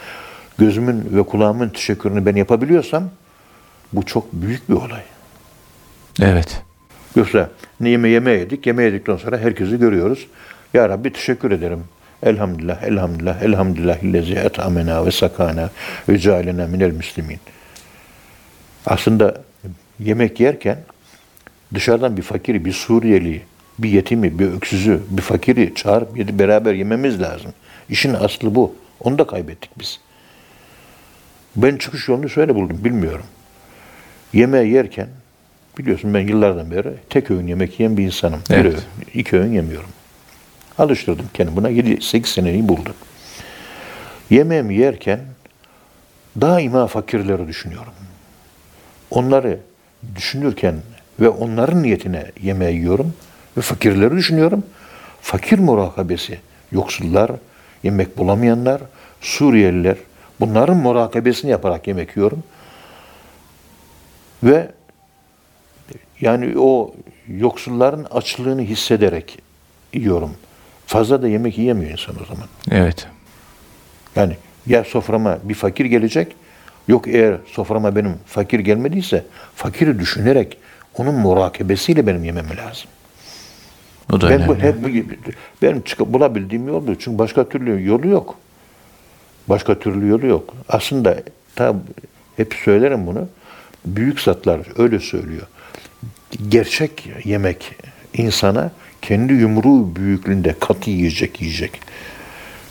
gözümün ve kulağımın teşekkürünü ben yapabiliyorsam bu çok büyük bir olay. Evet. Yoksa ne yeme yedik, yeme yedikten sonra herkesi görüyoruz. Ya Rabbi teşekkür ederim. Elhamdülillah, elhamdülillah, elhamdülillah illezi et'amena ve sakana ve cealena minel müslimin. Aslında yemek yerken dışarıdan bir fakiri, bir Suriyeli, bir yetimi, bir öksüzü, bir fakiri çağırıp beraber yememiz lazım. İşin aslı bu. Onu da kaybettik biz. Ben çıkış yolunu şöyle buldum, bilmiyorum. Yemeği yerken, biliyorsun ben yıllardan beri tek öğün yemek yiyen bir insanım. Bir Evet. öğün, iki öğün yemiyorum. Alıştırdım kendimi buna. 7-8 seneyi buldu. Yemeğimi yerken daima fakirleri düşünüyorum. Onları düşünürken ve onların niyetine yemeği yiyorum ve fakirleri düşünüyorum. Fakir murakabesi, yoksullar, yemek bulamayanlar, Suriyeliler, bunların murakabesini yaparak yemek yiyorum. Ve yani o yoksulların açlığını hissederek yiyorum. Fazla da yemek yiyemiyor insan o zaman. Evet. Yani ya soframa bir fakir gelecek, yok eğer soframa benim fakir gelmediyse, fakiri düşünerek onun murakebesiyle benim yemem lazım. O da Ben bu, önemli. hep bu- benim çıkıp bulabildiğim yol bu. Çünkü başka türlü yolu yok. Başka türlü yolu yok. Aslında ta hep söylerim bunu. Büyük zatlar öyle söylüyor. Gerçek yemek insana kendi yumruğu büyüklüğünde katı yiyecek yiyecek.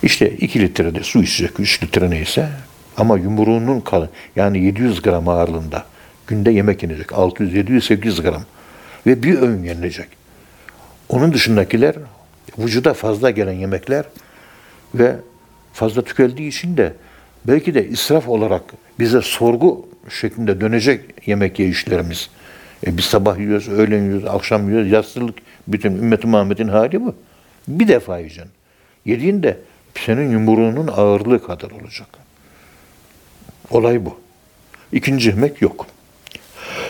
İşte 2 litrede su içecek, 3 litre neyse ama yumruğunun kalın yani 700 gram ağırlığında günde yemek yenecek. 600, 700, 800 gram ve bir öğün yenilecek. Onun dışındakiler vücuda fazla gelen yemekler ve fazla tükeldiği için de belki de israf olarak bize sorgu şeklinde dönecek yemek yiyişlerimiz. E biz sabah yiyoruz, öğlen yiyoruz, akşam yiyoruz, yatsılık bütün ümmeti Muhammed'in hali bu. Bir defa yiyeceksin. Yediğin de senin yumruğunun ağırlığı kadar olacak. Olay bu. İkinci yemek yok.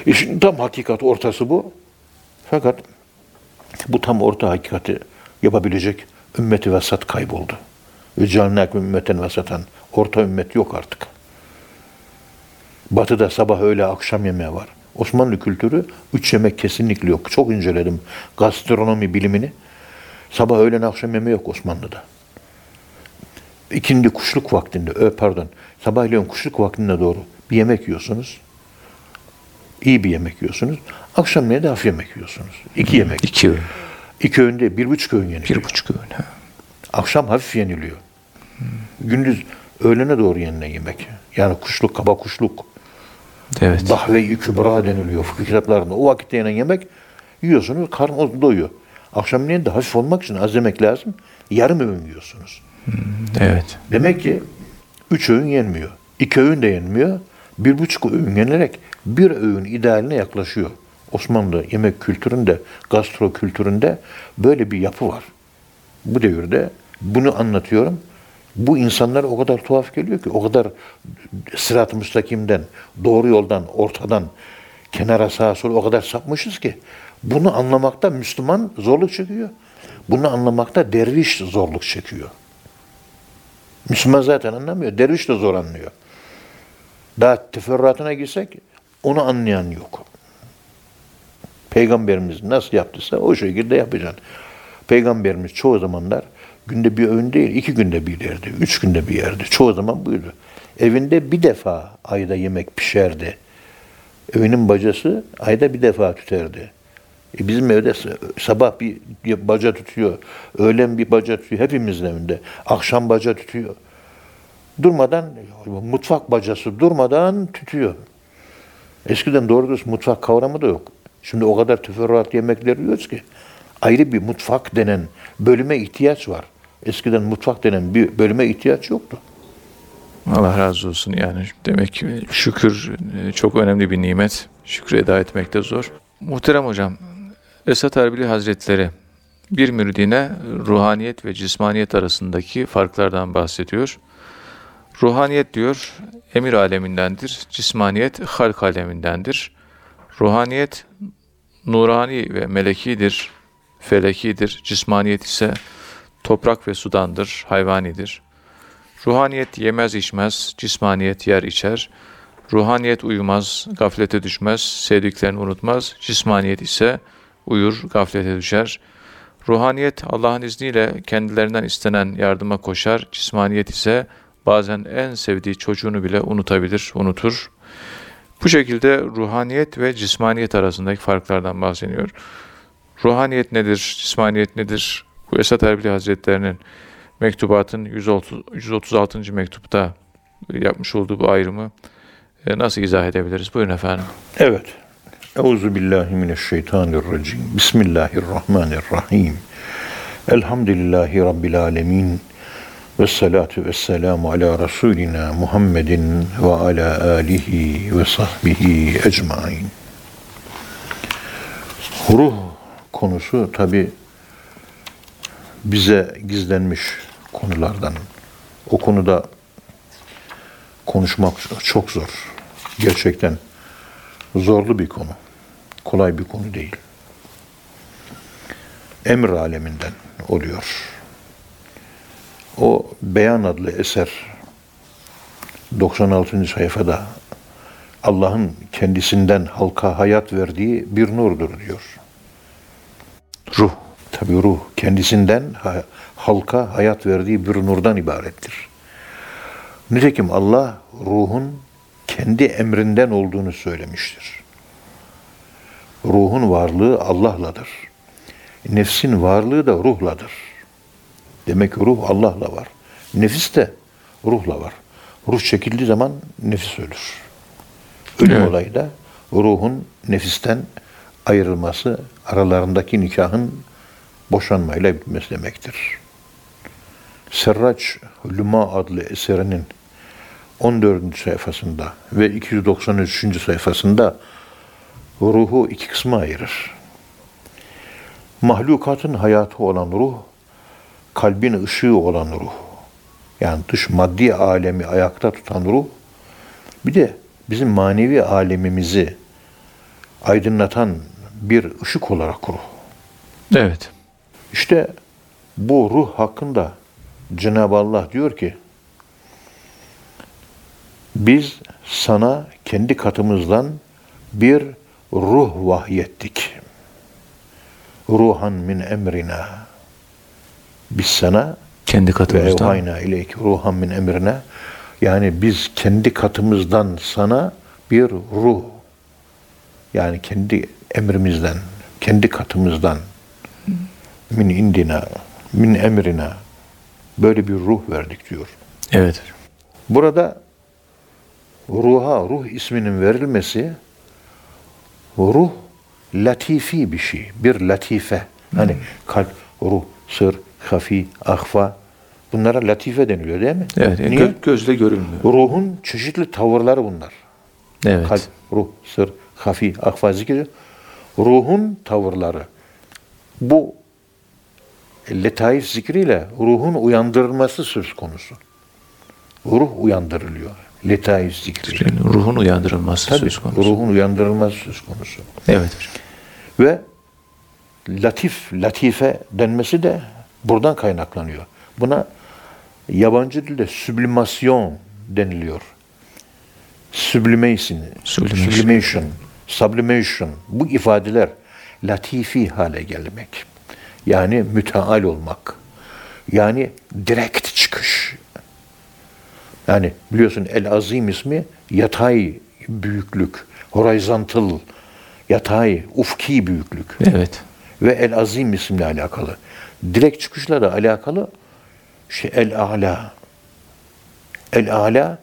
İşin tam hakikat ortası bu. Fakat bu tam orta hakikati yapabilecek ümmeti vesat kayboldu. Ve cealnâküm ümmeten vesatan. Orta ümmet yok artık. Batı'da sabah öğle akşam yemeği var. Osmanlı kültürü üç yemek kesinlikle yok. Çok inceledim gastronomi bilimini. Sabah öğlen akşam yemeği yok Osmanlı'da. ikindi kuşluk vaktinde, ö, pardon, sabahleyin kuşluk vaktinde doğru bir yemek yiyorsunuz. İyi bir yemek yiyorsunuz. Akşamleyin de hafif yemek yiyorsunuz. İki yemek. İki öğün. İki öğünde bir buçuk öğün yeniliyor. Bir buçuk öğün. ha. Akşam hafif yeniliyor. Gündüz öğlene doğru yenilen yemek. Yani kuşluk, kaba kuşluk. Evet. Dahve-i kübra deniliyor fıkıh kitaplarında. O vakitte yenen yemek yiyorsunuz, karnınız doyuyor. Akşamleyin de hafif olmak için az yemek lazım. Yarım öğün yiyorsunuz. Evet. Demek ki üç öğün yenmiyor. İki öğün de yenmiyor. Bir buçuk öğün yenilerek bir öğün idealine yaklaşıyor. Osmanlı yemek kültüründe, gastro kültüründe böyle bir yapı var. Bu devirde bunu anlatıyorum. Bu insanlar o kadar tuhaf geliyor ki, o kadar sırat-ı müstakimden, doğru yoldan, ortadan, kenara sağa sola o kadar sapmışız ki bunu anlamakta Müslüman zorluk çekiyor. Bunu anlamakta derviş zorluk çekiyor. Müslüman zaten anlamıyor. Derviş de zor anlıyor. Daha teferruatına girsek onu anlayan yok. Peygamberimiz nasıl yaptıysa o şekilde yapacaksın. Peygamberimiz çoğu zamanlar günde bir öğün değil, iki günde bir yerdi, üç günde bir yerdi. Çoğu zaman buydu. Evinde bir defa ayda yemek pişerdi. Evinin bacası ayda bir defa tüterdi. E bizim evde sabah bir baca tutuyor, öğlen bir baca tutuyor, hepimizin evinde. Akşam baca tutuyor. Durmadan, mutfak bacası durmadan tütüyor. Eskiden doğru dürüst mutfak kavramı da yok. Şimdi o kadar teferruat yemekler yiyoruz ki ayrı bir mutfak denen bölüme ihtiyaç var. Eskiden mutfak denen bir bölüme ihtiyaç yoktu. Allah razı olsun yani. Demek ki şükür e, çok önemli bir nimet. Şükrü eda etmek de zor. Muhterem hocam, Esat Erbili Hazretleri bir müridine ruhaniyet ve cismaniyet arasındaki farklardan bahsediyor. Ruhaniyet diyor emir alemindendir, cismaniyet halk alemindendir. Ruhaniyet nurani ve melekidir, felekidir. Cismaniyet ise toprak ve sudandır, hayvanidir. Ruhaniyet yemez içmez, cismaniyet yer içer. Ruhaniyet uyumaz, gaflete düşmez, sevdiklerini unutmaz. Cismaniyet ise uyur, gaflete düşer. Ruhaniyet Allah'ın izniyle kendilerinden istenen yardıma koşar. Cismaniyet ise bazen en sevdiği çocuğunu bile unutabilir, unutur. Bu şekilde ruhaniyet ve cismaniyet arasındaki farklardan bahsediyor. Ruhaniyet nedir, cismaniyet nedir? Bu Esat Erbili Hazretlerinin mektubatın 130, 136. mektupta yapmış olduğu bu ayrımı e, nasıl izah edebiliriz? Buyurun efendim. Evet. Euzu billahi mineşşeytanirracim. Bismillahirrahmanirrahim. Elhamdülillahi rabbil alamin. Ve salatu ve selamu ala Resulina Muhammedin ve ala alihi ve sahbihi ecmain. Ruh konusu tabi bize gizlenmiş konulardan. O konuda konuşmak çok zor. Gerçekten zorlu bir konu. Kolay bir konu değil. Emir aleminden oluyor. O Beyan adlı eser 96. sayfada Allah'ın kendisinden halka hayat verdiği bir nurdur diyor. Ruh, tabi ruh kendisinden ha- halka hayat verdiği bir nurdan ibarettir. Nitekim Allah ruhun kendi emrinden olduğunu söylemiştir. Ruhun varlığı Allah'ladır. Nefsin varlığı da ruhladır. Demek ki ruh Allah'la var. Nefis de ruhla var. Ruh çekildiği zaman nefis ölür. Ölüm Evet. olayı da ruhun nefisten ayrılması, aralarındaki nikahın boşanmayla bitmesi demektir. Serraç Luma adlı eserinin 14. sayfasında ve 293. sayfasında ruhu iki kısma ayırır. Mahlukatın hayatı olan ruh, kalbin ışığı olan ruh. Yani dış maddi alemi ayakta tutan ruh. Bir de bizim manevi alemimizi aydınlatan bir ışık olarak ruh. Evet. İşte bu ruh hakkında Cenab-ı Allah diyor ki biz sana kendi katımızdan bir ruh vahyettik. Ruhan min emrina. Biz sana Kendi Ve katımızdan. evhayna ileyke ruhan min emrine. Yani biz kendi katımızdan sana bir ruh yani kendi emrimizden, kendi katımızdan min indina, min emrina böyle bir ruh verdik diyor. Evet. Burada ruha, ruh isminin verilmesi ruh latifi bir şey. Bir latife. Hani kalp, ruh, sır, hafi, ahfa bunlara latife deniliyor değil mi? Evet. Niye? gö- gözle görünmüyor. Ruhun çeşitli tavırları bunlar. Evet. Kalp, ruh, sır, hafi, ahfa zikri. Ruhun tavırları. Bu letaif zikriyle ruhun uyandırılması söz konusu. Ruh uyandırılıyor. Letaif zikriyle. Yani ruhun uyandırılması Tabii, söz konusu. ruhun uyandırılması söz konusu. Evet hocam. Ve latif, latife denmesi de buradan kaynaklanıyor. Buna yabancı dilde sublimasyon deniliyor. Sublimation. sublimation, sublimation bu ifadeler latifi hale gelmek. Yani müteal olmak. Yani direkt çıkış. Yani biliyorsun El Azim ismi yatay büyüklük, horizontal, yatay, ufki büyüklük Evet. ve El Azim isimle alakalı. Direkt çıkışla da alakalı şey El Ala. El Ala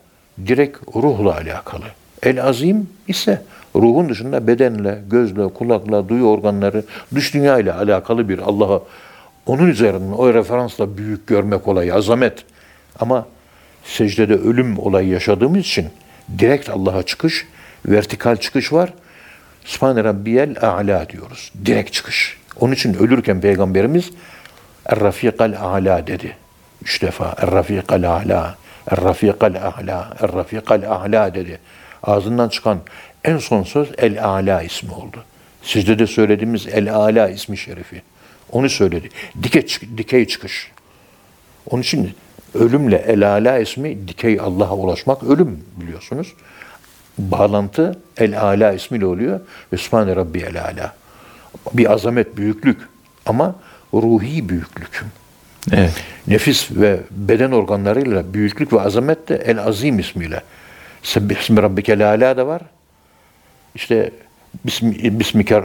direkt ruhla alakalı. El Azim ise ruhun dışında bedenle, gözle, kulakla, duyu organları, dış dünya ile alakalı bir Allah'a onun üzerinden o referansla büyük görmek olayı, azamet. Ama secdede ölüm olayı yaşadığımız için direkt Allah'a çıkış, vertikal çıkış var. Sübhane Rabbiyel A'la diyoruz. Direkt çıkış. Onun için ölürken Peygamberimiz Er-Rafikal A'la dedi. Üç defa Er-Rafikal A'la, Er-Rafikal A'la, Er-Rafikal A'la dedi. Ağzından çıkan en son söz El-A'la ismi oldu. Sizde de söylediğimiz El-A'la ismi şerifi. Onu söyledi. Dike, dikey çıkış. Onun için ölümle El-Ala ismi dikey Allah'a ulaşmak ölüm biliyorsunuz. Bağlantı El-Ala ismiyle oluyor. Sübhane Rabbi El-Ala. Bir azamet, büyüklük ama ruhi büyüklük. Evet. Nefis ve beden organlarıyla büyüklük ve azamet de El-Azim ismiyle. Sebbih ismi Rabbikel Ala da var. İşte Bismi, Bismike,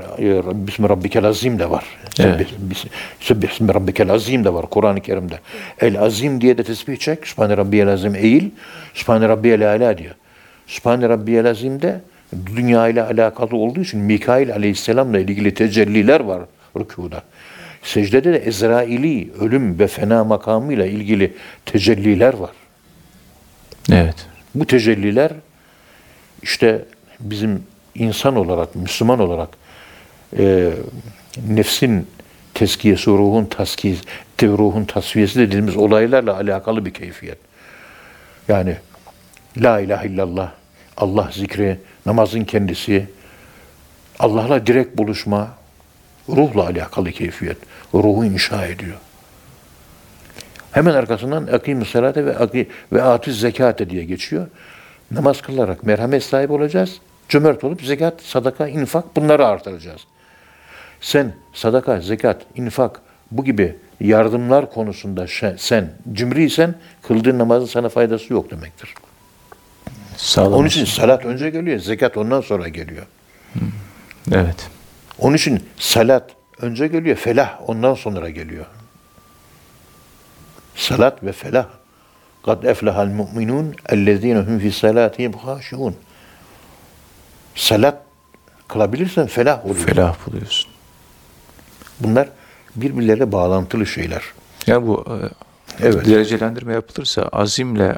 Bismi Rabbikel Azim de var. Evet. Sebbih, bis- Sebbih ismi Rabbikel Azim de var Kur'an-ı Kerim'de. El Azim diye de tesbih çek. Sübhane Rabbiyel Azim eğil. Sübhane Rabbiyel Ala diyor. Sübhane Rabbiyel Azim de dünya ile alakalı olduğu için Mikail Aleyhisselam'la ilgili tecelliler var rükuda. Secdede de Ezraili ölüm ve fena makamıyla ilgili tecelliler var. Evet. Bu tecelliler işte bizim insan olarak, Müslüman olarak e, nefsin teskiyesi, ruhun taskiyesi, ruhun tasfiyesi dediğimiz olaylarla alakalı bir keyfiyet. Yani La ilahe illallah, Allah zikri, namazın kendisi, Allah'la direkt buluşma, ruhla alakalı keyfiyet. Ruhu inşa ediyor. Hemen arkasından akimus salate ve ve atüz zekate diye geçiyor. Namaz kılarak merhamet sahibi olacağız. Cömert olup zekat, sadaka, infak bunları artıracağız. Sen sadaka, zekat, infak bu gibi yardımlar konusunda sen cimriysen kıldığın namazın sana faydası yok demektir. Sağlam. Onun için salat önce geliyor, zekat ondan sonra geliyor. Evet. Onun için salat önce geliyor, felah ondan sonra geliyor. Salat ve felah. Kad eflehal mu'minun ellezine hum fi salatihim haşiun. Salat kılabilirsen felah oluyor. Felah buluyorsun. Bunlar birbirleriyle bağlantılı şeyler. Yani bu e, Evet. derecelendirme yapılırsa azimle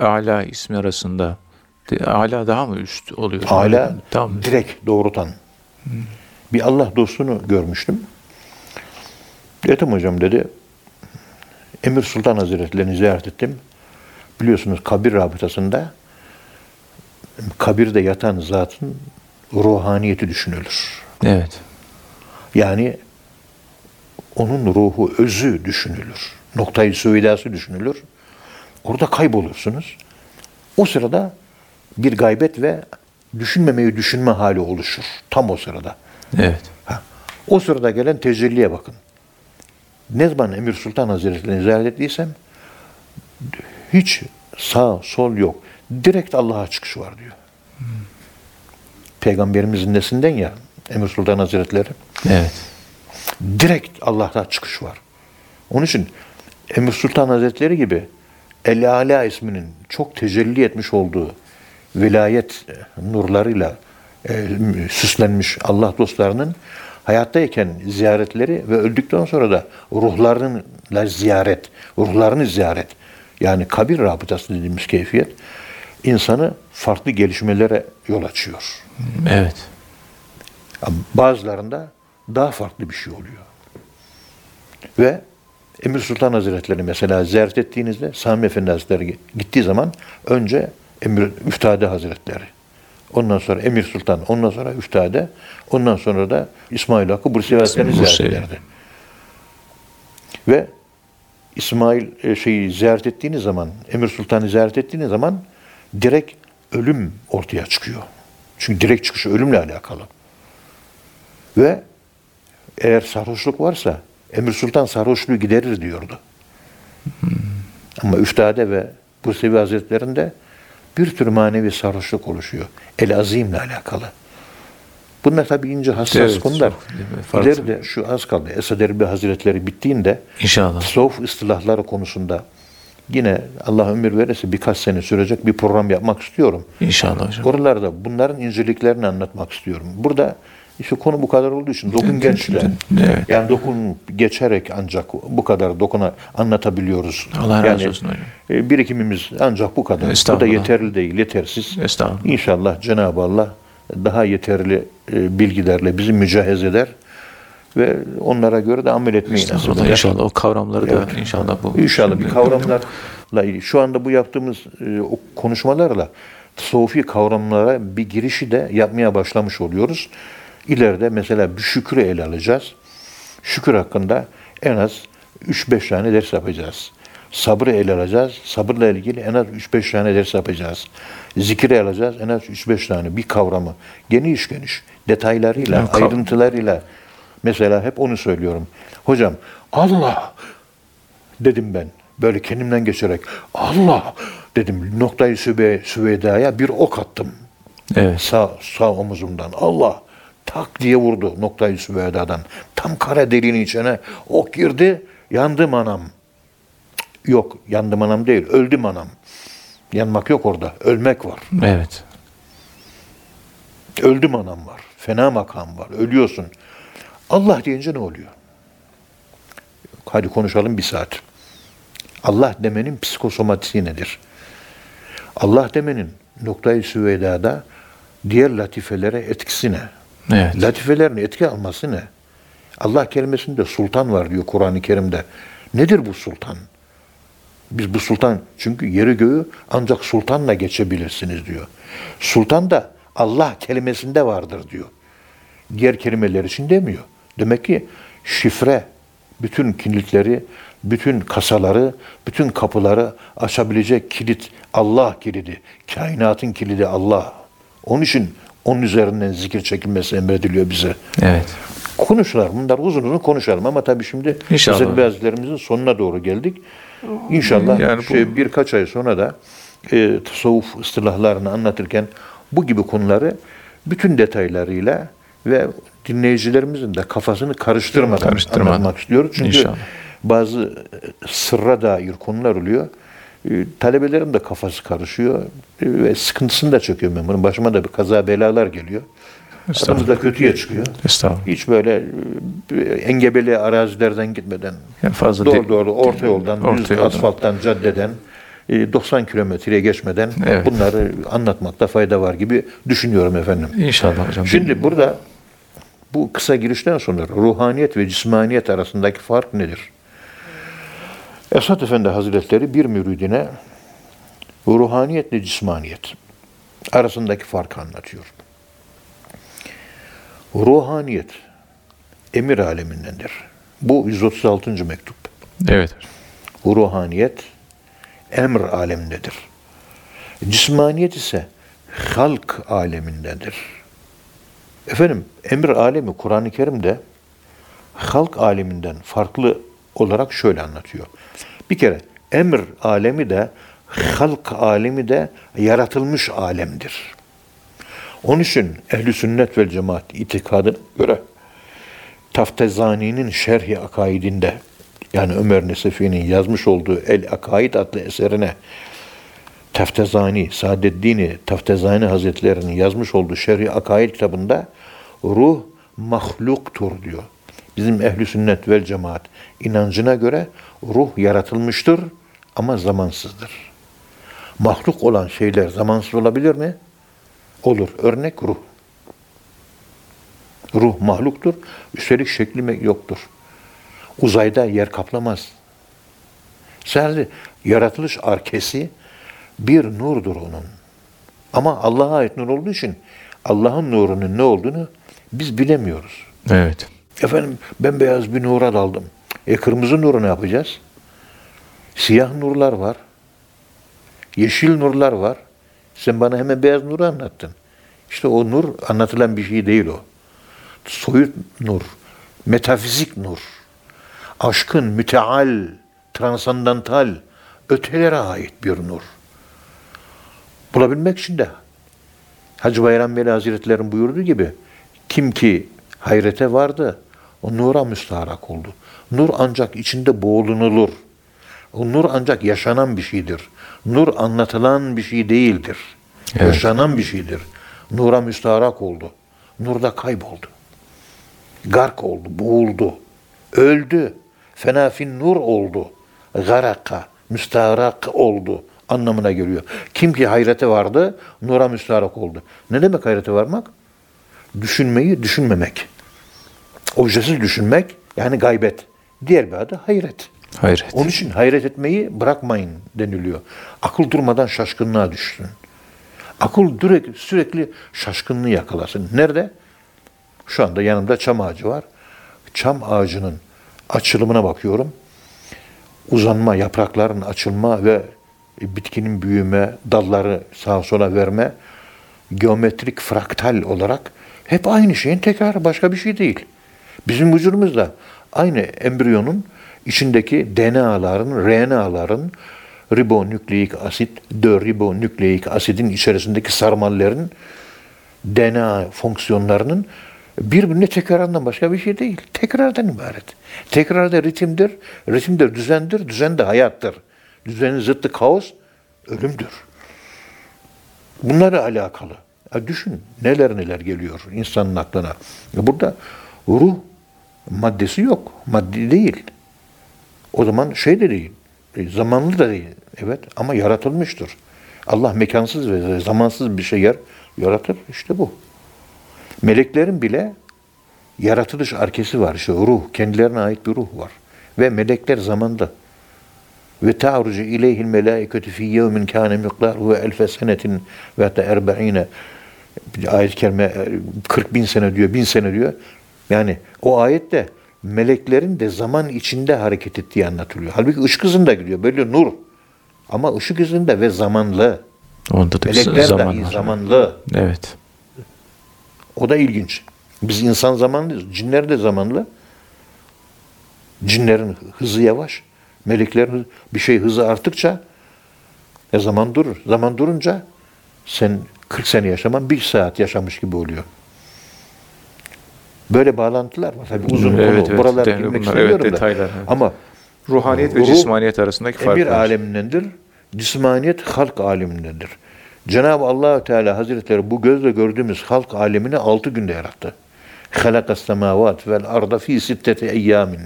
ala ismi arasında ala daha mı üst oluyor? Hala Tam direkt doğrutan. Bir Allah dostunu görmüştüm. Dedim hocam dedi. Emir Sultan Hazretlerini ziyaret ettim. Biliyorsunuz kabir rabıtasında kabirde yatan zatın ruhaniyeti düşünülür. Evet. Yani onun ruhu, özü düşünülür. Noktayı süvidası düşünülür. Orada kaybolursunuz. O sırada bir gaybet ve düşünmemeyi düşünme hali oluşur. Tam o sırada. Evet. Ha. O sırada gelen tecelliye bakın. Ne zaman Emir Sultan Hazretleri'ni ziyaret ettiysem Hiç sağ sol yok. Direkt Allah'a çıkış var diyor. Peygamberimizin nesinden ya Emir Sultan Hazretleri. Evet. Direkt Allah'tan çıkış var. Onun için Emir Sultan Hazretleri gibi El Ala isminin çok tecelli etmiş olduğu vilayet nurlarıyla e, süslenmiş Allah dostlarının hayattayken ziyaretleri ve öldükten sonra da ruhlarınla ziyaret, ruhlarını ziyaret yani kabir rabıtası dediğimiz keyfiyet insanı farklı gelişmelere yol açıyor. Evet. Bazılarında daha farklı bir şey oluyor. Ve Emir Sultan Hazretleri mesela ziyaret ettiğinizde Sami Efendi Hazretleri gittiği zaman önce Emir Üftade Hazretleri. Ondan sonra Emir Sultan, ondan sonra Üftade, ondan sonra da İsmail Hakkı Bursevi Hazretleri ziyaret ederdi. Ve İsmail e, şeyi ziyaret ettiğiniz zaman, Emir Sultan'ı ziyaret ettiğiniz zaman direkt ölüm ortaya çıkıyor. Çünkü direkt çıkışı ölümle alakalı. Ve eğer sarhoşluk varsa Emir Sultan sarhoşluğu giderir diyordu. Ama Üftade ve Bursevi Hazretleri'nde bir tür manevi sarhoşluk oluşuyor. El Azim'le alakalı. Bunlar tabii ince hassas Evet, konular. İleride şu az kaldı. Esad Erbil Hazretleri bittiğinde İnşallah. tasavvuf ıstılahları konusunda yine Allah ömür verirse birkaç sene sürecek bir program yapmak istiyorum. İnşallah hocam. Oralarda bunların inceliklerini anlatmak istiyorum. Burada işte konu bu kadar olduğu için dokun Evet, gençler. evet. Yani dokun geçerek ancak bu kadar dokuna anlatabiliyoruz. Allah razı yani, olsun hocam. e, Birikimimiz ancak bu kadar. Bu da yeterli değil, yetersiz. Estağfurullah. İnşallah Cenab-ı Allah daha yeterli e, bilgilerle bizi mücahez eder ve onlara göre de amel etmeyi nasip Estağfurullah. eder. İnşallah o kavramları da inşallah bu. İnşallah bir kavramlarla ilgili. Şu anda bu yaptığımız e, o konuşmalarla tasavvufi kavramlara bir girişi de yapmaya başlamış oluyoruz. İleride mesela bir şükrü ele alacağız. Şükür hakkında en az 3-5 tane ders yapacağız. Sabrı ele alacağız. Sabırla ilgili en az 3-5 tane ders yapacağız. Zikri alacağız en az 3-5 tane bir kavramı. Geniş geniş detaylarıyla, Yani ayrıntılarıyla. Mesela hep onu söylüyorum. Hocam Allah dedim ben. Böyle kendimden geçerek Allah dedim. Noktayı Sübe, Süveyda'ya bir ok attım. Evet. Sağ, sağ omuzumdan. Allah tak diye vurdu noktayı Süveyda'dan. Tam kara deliğin içine ok girdi. Yandım anam. Yok yandım anam değil. Öldüm anam. Yanmak yok orada. Ölmek var. Evet. Öldüm anam var. Fena makam var. Ölüyorsun. Allah deyince ne oluyor? Hadi konuşalım bir saat. Allah demenin psikosomatiği nedir? Allah demenin noktayı süveydada diğer latifelere etkisi ne? Evet. Latifelerin etki alması ne? Allah kelimesinde sultan var diyor Kur'an-ı Kerim'de. Nedir bu sultan? Biz bu sultan çünkü yeri göğü ancak sultanla geçebilirsiniz diyor. Sultan da Allah kelimesinde vardır diyor. Diğer kelimeler için demiyor. Demek ki şifre bütün kilitleri, bütün kasaları, bütün kapıları açabilecek kilit Allah kilidi. Kainatın kilidi Allah. Onun için onun üzerinden zikir çekilmesi emrediliyor bize. Evet. Konuşurlar. Bunlar uzun uzun konuşalım ama tabii şimdi İnşallah. özel bazılarımızın sonuna doğru geldik. İnşallah Yani bu- şey, birkaç ay sonra da e, tasavvuf ıstılahlarını anlatırken bu gibi konuları bütün detaylarıyla ve dinleyicilerimizin de kafasını karıştırmadan, Karıştırmadan. anlatmak istiyoruz. Çünkü İnşallah. bazı e, sırra dair konular oluyor. E, Talebelerim de kafası karışıyor e, ve sıkıntısını da çekiyorum ben bunun. Başıma da bir kaza belalar geliyor. Adamız da kötüye çıkıyor. Estağfurullah. Hiç böyle engebeli arazilerden gitmeden Yani fazla doğru doğru orta yoldan, Orta düz yoldan. asfalttan, caddeden e, 90 kilometreye geçmeden Evet. bunları anlatmakta fayda var gibi düşünüyorum efendim. İnşallah hocam. Şimdi burada bu kısa girişten sonra ruhaniyet ve cismaniyet arasındaki fark nedir? Esat Efendi Hazretleri bir müridine ruhaniyetle cismaniyet arasındaki farkı anlatıyor. Ruhaniyet emir alemindendir. Bu 136. mektup. Evet. Ruhaniyet emr alemindedir. Cismaniyet ise halk alemindedir. Efendim emir alemi Kur'an-ı Kerim'de halk aleminden farklı olarak şöyle anlatıyor. Bir kere emr alemi de halk alemi de yaratılmış alemdir. Onun için ehli sünnet vel cemaat itikadına göre Taftezani'nin Şerhi Akaidinde yani Ömer Nesefi'nin yazmış olduğu El Akaid adlı eserine Taftezani, Saadeddini Taftezani Hazretleri'nin yazmış olduğu Şerhi Akaid kitabında ruh mahluktur diyor. Bizim ehli sünnet vel cemaat inancına göre ruh yaratılmıştır ama zamansızdır. Mahluk olan şeyler zamansız olabilir mi? Olur. Örnek ruh. Ruh mahluktur. Üstelik şekli yoktur. Uzayda yer kaplamaz. Sadece yaratılış arkesi bir nurdur onun. Ama Allah'a ait nur olduğu için Allah'ın nurunun ne olduğunu biz bilemiyoruz. Evet. Efendim ben beyaz bir nura daldım. E kırmızı nuru ne yapacağız? Siyah nurlar var. Yeşil nurlar var. Sen bana hemen beyaz nuru anlattın. İşte o nur anlatılan bir şey değil o. Soyut nur, metafizik nur, aşkın müteal, transandantal, ötelere ait bir nur. Bulabilmek için de Hacı Bayram Veli Hazretleri'nin buyurduğu gibi kim ki hayrete vardı o nura müstaharak oldu. Nur ancak içinde boğulunulur. O nur ancak yaşanan bir şeydir. Nur anlatılan bir şey değildir. Evet. Yaşanan bir şeydir. Nura müstaharak oldu. Nurda kayboldu. Gark oldu, boğuldu. Öldü. Fenafin nur oldu. Garaka, müstaharak oldu anlamına geliyor. Kim ki hayrete vardı, nura müstaharak oldu. Ne demek hayrete varmak? Düşünmeyi düşünmemek. Objesiz düşünmek yani gaybet. Diğer bir adı hayret. Hayret. Onun için hayret etmeyi bırakmayın deniliyor. Akıl durmadan şaşkınlığa düşsün. Akıl sürekli, sürekli şaşkınlığı yakalasın. Nerede? Şu anda yanımda çam ağacı var. Çam ağacının açılımına bakıyorum. Uzanma, yaprakların açılma ve bitkinin büyüme, dalları sağa sola verme, geometrik fraktal olarak hep aynı şeyin tekrarı, başka bir şey değil. Bizim vücudumuzda aynı embriyonun içindeki DNA'ların, RNA'ların, ribonükleik asit, dörribonükleik asidin içerisindeki sarmallerin DNA fonksiyonlarının birbirine tekrarından başka bir şey değil. Tekrardan ibaret. Tekrar da ritimdir. Ritim düzendir. Düzen de hayattır. Düzenin zıttı kaos, ölümdür. Bunlara alakalı. Ya düşün neler neler geliyor insanın aklına. Burada ruh maddesi yok. Maddi değil. O zaman şey de değil. e, Zamanlı da değil. Evet ama yaratılmıştır. Allah mekansız ve zamansız bir şey yer yaratır. İşte bu. Meleklerin bile yaratılış arkesi var. İşte ruh, kendilerine ait bir ruh var. Ve melekler zamanda. Ve ta'rucu ileyhil melaiketu fi yevmin kâne miqdaruhu elfe senetin ve hatta erbe'ine ayet-i kerime 40 bin sene diyor, bin sene diyor. Yani o ayette meleklerin de zaman içinde hareket ettiği anlatılıyor. Halbuki ışık hızında gidiyor. Böyle nur. Ama ışık hızında ve zamanlı. Onda da Melekler zaman dahi var. zamanlı. Evet. O da ilginç. Biz insan zamanlıyız. Cinler de zamanlı. Cinlerin hızı yavaş. Meleklerin bir şey hızı arttıkça e zaman durur. Zaman durunca sen 40 sene yaşaman bir saat yaşamış gibi oluyor. Böyle bağlantılar var. Tabii uzun Evet, konu. evet. Buralara girmek bunlar, istemiyorum evet, da. detaylar, evet. Ama Ruhaniyet ve Ruh cismaniyet arasındaki fark emir var. alemindendir. Cismaniyet halk alemindendir. Cenab-ı allah Teala Hazretleri bu gözle gördüğümüz halk alemini altı günde yarattı. Halakas semavat vel arda fi sitteti eyyamin.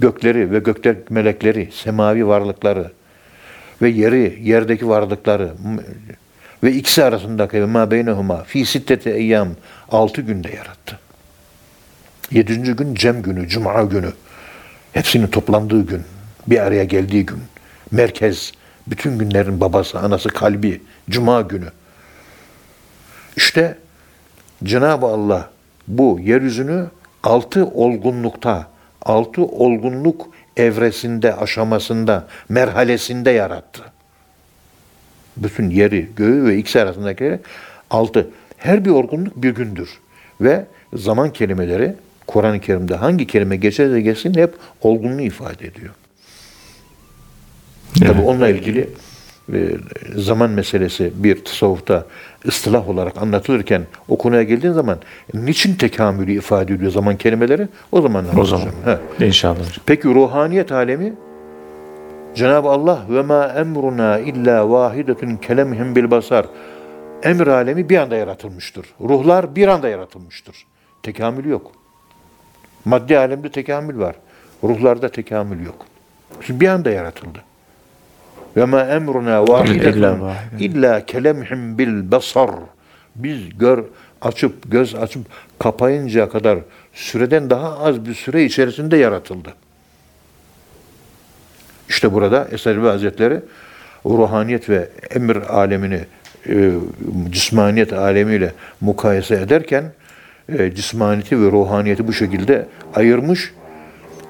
Gökleri ve gökler melekleri, semavi varlıkları ve yeri, yerdeki varlıkları ve ikisi arasındaki ma beynehuma fi sitteti eyyam altı günde yarattı. Yedinci gün Cem günü, Cuma günü. Hepsinin toplandığı gün, bir araya geldiği gün. Merkez, bütün günlerin babası, anası, kalbi, Cuma günü. İşte Cenab-ı Allah bu yeryüzünü altı olgunlukta, altı olgunluk evresinde, aşamasında, merhalesinde yarattı. Bütün yeri, göğü ve ikisi arasındaki altı. Her bir olgunluk bir gündür. Ve zaman kelimeleri Kur'an-ı Kerim'de hangi kelime geçerse geçsin hep olgunluğu ifade ediyor. Tabii onunla ilgili zaman meselesi bir tasavvufta ıstılah olarak anlatılırken o konuya geldiğin zaman niçin tekamülü ifade ediyor zaman kelimeleri o zaman O zaman. Ha. İnşallah. Peki ruhaniyet alemi Cenab-ı Allah ve ma emruna illa vahidetun kelemhim bil basar. Emir alemi bir anda yaratılmıştır. Ruhlar bir anda yaratılmıştır. Tekamül yok. Maddi alemde tekamül var. Ruhlarda tekamül yok. Şimdi bir anda yaratıldı. Ve ma emruna vahidetun illa kelemhim bil basar. Biz gör açıp göz açıp kapayıncaya kadar süreden daha az bir süre içerisinde yaratıldı. İşte burada Eservi Hazretleri ruhaniyet ve emir alemini e, cismaniyet alemiyle mukayese ederken e, cismaniyeti ve ruhaniyeti bu şekilde ayırmış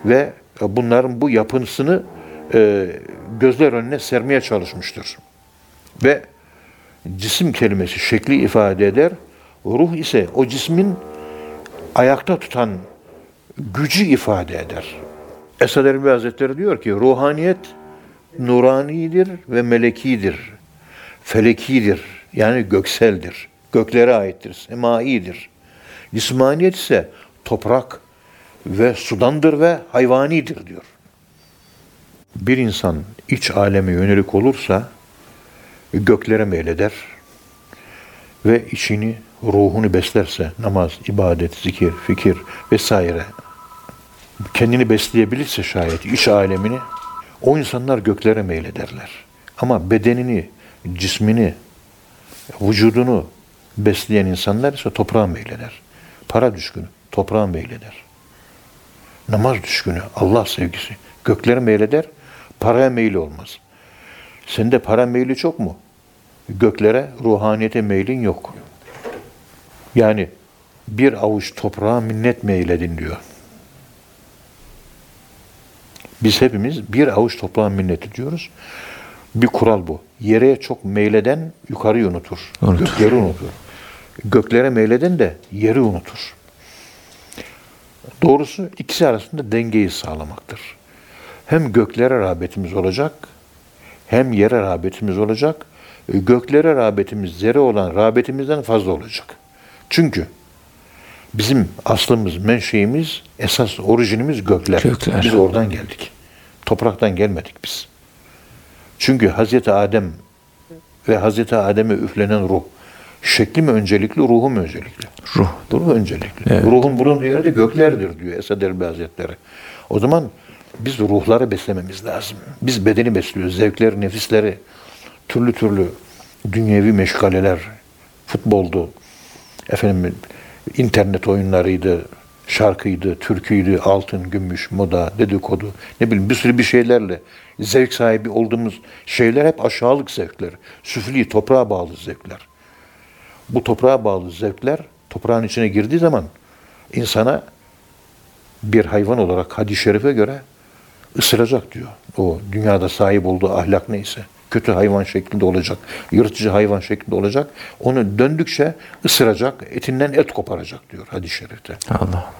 ve bunların bu yapısını e, gözler önüne sermeye çalışmıştır. Ve cisim kelimesi şekli ifade eder. Ruh ise o cismin ayakta tutan gücü ifade eder. Esad Erbil Hazretleri diyor ki ruhaniyet nuranidir ve melekidir. Felekidir. Yani gökseldir. Göklere aittir. Semaidir. Cismaniyet ise toprak ve sudandır ve hayvanidir diyor. Bir insan iç aleme yönelik olursa göklere meyleder ve içini, ruhunu beslerse namaz, ibadet, zikir, fikir vesaire kendini besleyebilirse şayet iç alemini o insanlar göklere meylederler. Ama bedenini, cismini, vücudunu besleyen insanlar ise toprağa meyleder. Para düşkünü toprağa meyleder. Namaz düşkünü, Allah sevgisi göklere meyleder, paraya meyli olmaz. Sende para meyli çok mu? Göklere, ruhaniyete meylin yok. Yani bir avuç toprağa minnet meyledin diyor. Biz hepimiz bir avuç toprağa minnet ediyoruz. Bir kural bu. Yere çok meyleden yukarıyı unutur. Unutur. Gökleri unutur. Göklere meyleden de yeri unutur. Doğrusu ikisi arasında dengeyi sağlamaktır. Hem göklere rağbetimiz olacak, hem yere rağbetimiz olacak. Göklere rağbetimiz yere olan rağbetimizden fazla olacak. Çünkü bizim aslımız, menşeimiz, esas orijinimiz gökler. Gökler. Biz oradan geldik. Topraktan gelmedik biz. Çünkü Hazreti Adem ve Hazreti Adem'e üflenen ruh şekli mi öncelikli, ruhu mu öncelikli? Ruh. Ruh öncelikli. Evet. Ruhun bulunduğu yeri de göklerdir diyor Esad Erbil Hazretleri. O zaman biz ruhları beslememiz lazım. Biz bedeni besliyoruz. Zevkleri, nefisleri, türlü türlü dünyevi meşgaleler, futboldu, efendim internet oyunlarıydı, şarkıydı, türküydü, altın, gümüş, moda, dedikodu, ne bileyim bir sürü bir şeylerle zevk sahibi olduğumuz şeyler hep aşağılık zevkler. Süfli, toprağa bağlı zevkler. Bu toprağa bağlı zevkler toprağın içine girdiği zaman insana bir hayvan olarak hadis-i şerife göre ısıracak diyor. O dünyada sahip olduğu ahlak neyse. Kötü hayvan şeklinde olacak, yırtıcı hayvan şeklinde olacak. Onu döndükçe ısıracak, etinden et koparacak diyor hadis-i şerifte. Allah Allah.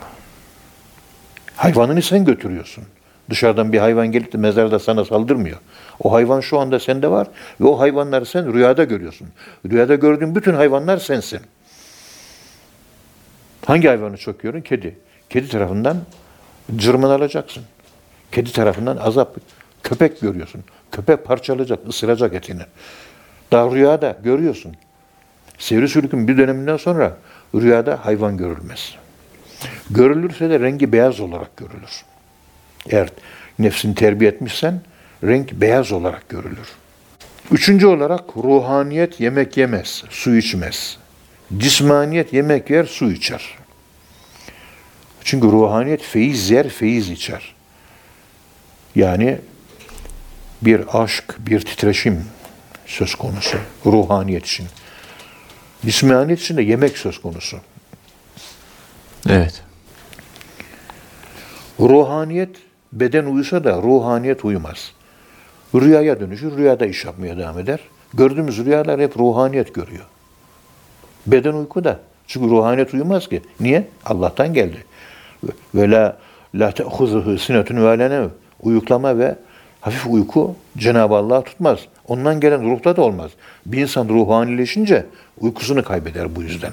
Hayvanını sen götürüyorsun. Dışarıdan bir hayvan gelip de mezarda sana saldırmıyor. O hayvan şu anda sende var ve o hayvanları sen rüyada görüyorsun. Rüyada gördüğün bütün hayvanlar sensin. Hangi hayvanı çok görün? Kedi. Kedi tarafından cırmalacaksın. Kedi tarafından azap. Köpek görüyorsun. Köpek parçalayacak, ısıracak etini. Daha rüyada görüyorsun. Sivri sülükün bir döneminden sonra rüyada hayvan görülmez. Görülürse de rengi beyaz olarak görülür. Eğer nefsini terbiye etmişsen renk beyaz olarak görülür. Üçüncü olarak ruhaniyet yemek yemez, su içmez. Cismaniyet yemek yer, su içer. Çünkü ruhaniyet feyiz yer, feyiz içer. Yani bir aşk, bir titreşim söz konusu ruhaniyet için. Cismaniyet için de yemek söz konusu. Evet. Ruhaniyet beden uyusa da ruhaniyet uyumaz. Rüyaya dönüşür, rüyada iş yapmaya devam eder. Gördüğümüz rüyalar hep ruhaniyet görüyor. Beden uyku da. Çünkü ruhaniyet uyumaz ki. Niye? Allah'tan geldi. Ve la la te'huzuhu sinetun ve la. Uyuklama ve hafif uyku Cenab-ı Allah'ı tutmaz. Ondan gelen ruhta da olmaz. Bir insan ruhanileşince uykusunu kaybeder bu yüzden.